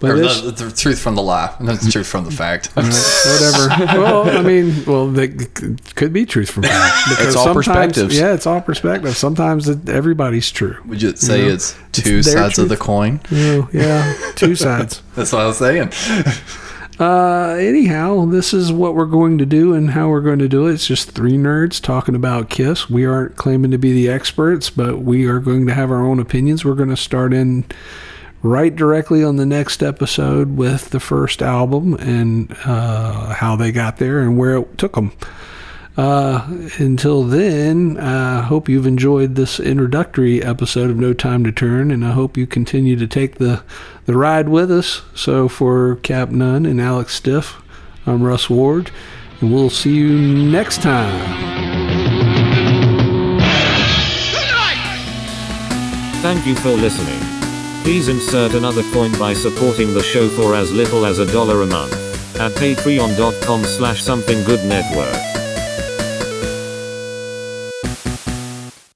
But the, the truth from the lie, not the truth from the fact. whatever. well, I mean, well, they c- could be truth from fact. because all perspectives. Yeah, it's all perspective. Sometimes it, everybody's true. Would you say You know, it's two their sides of the coin? Oh, yeah, two sides. That's what I was saying. Uh, anyhow, this is what we're going to do and how we're going to do it. It's just three nerds talking about Kiss. We aren't claiming to be the experts, but we are going to have our own opinions. We're going to start in right directly on the next episode with the first album and uh, how they got there and where it took them. Uh, until then, I hope you've enjoyed this introductory episode of No Time to Turn, and I hope you continue to take the, the ride with us. So, for Cap Nunn and Alex Stiff, I'm Russ Ward, and we'll see you next time. Thank you for listening. Please insert another coin by supporting the show for as little as a dollar a month at patreon.com slash something good network.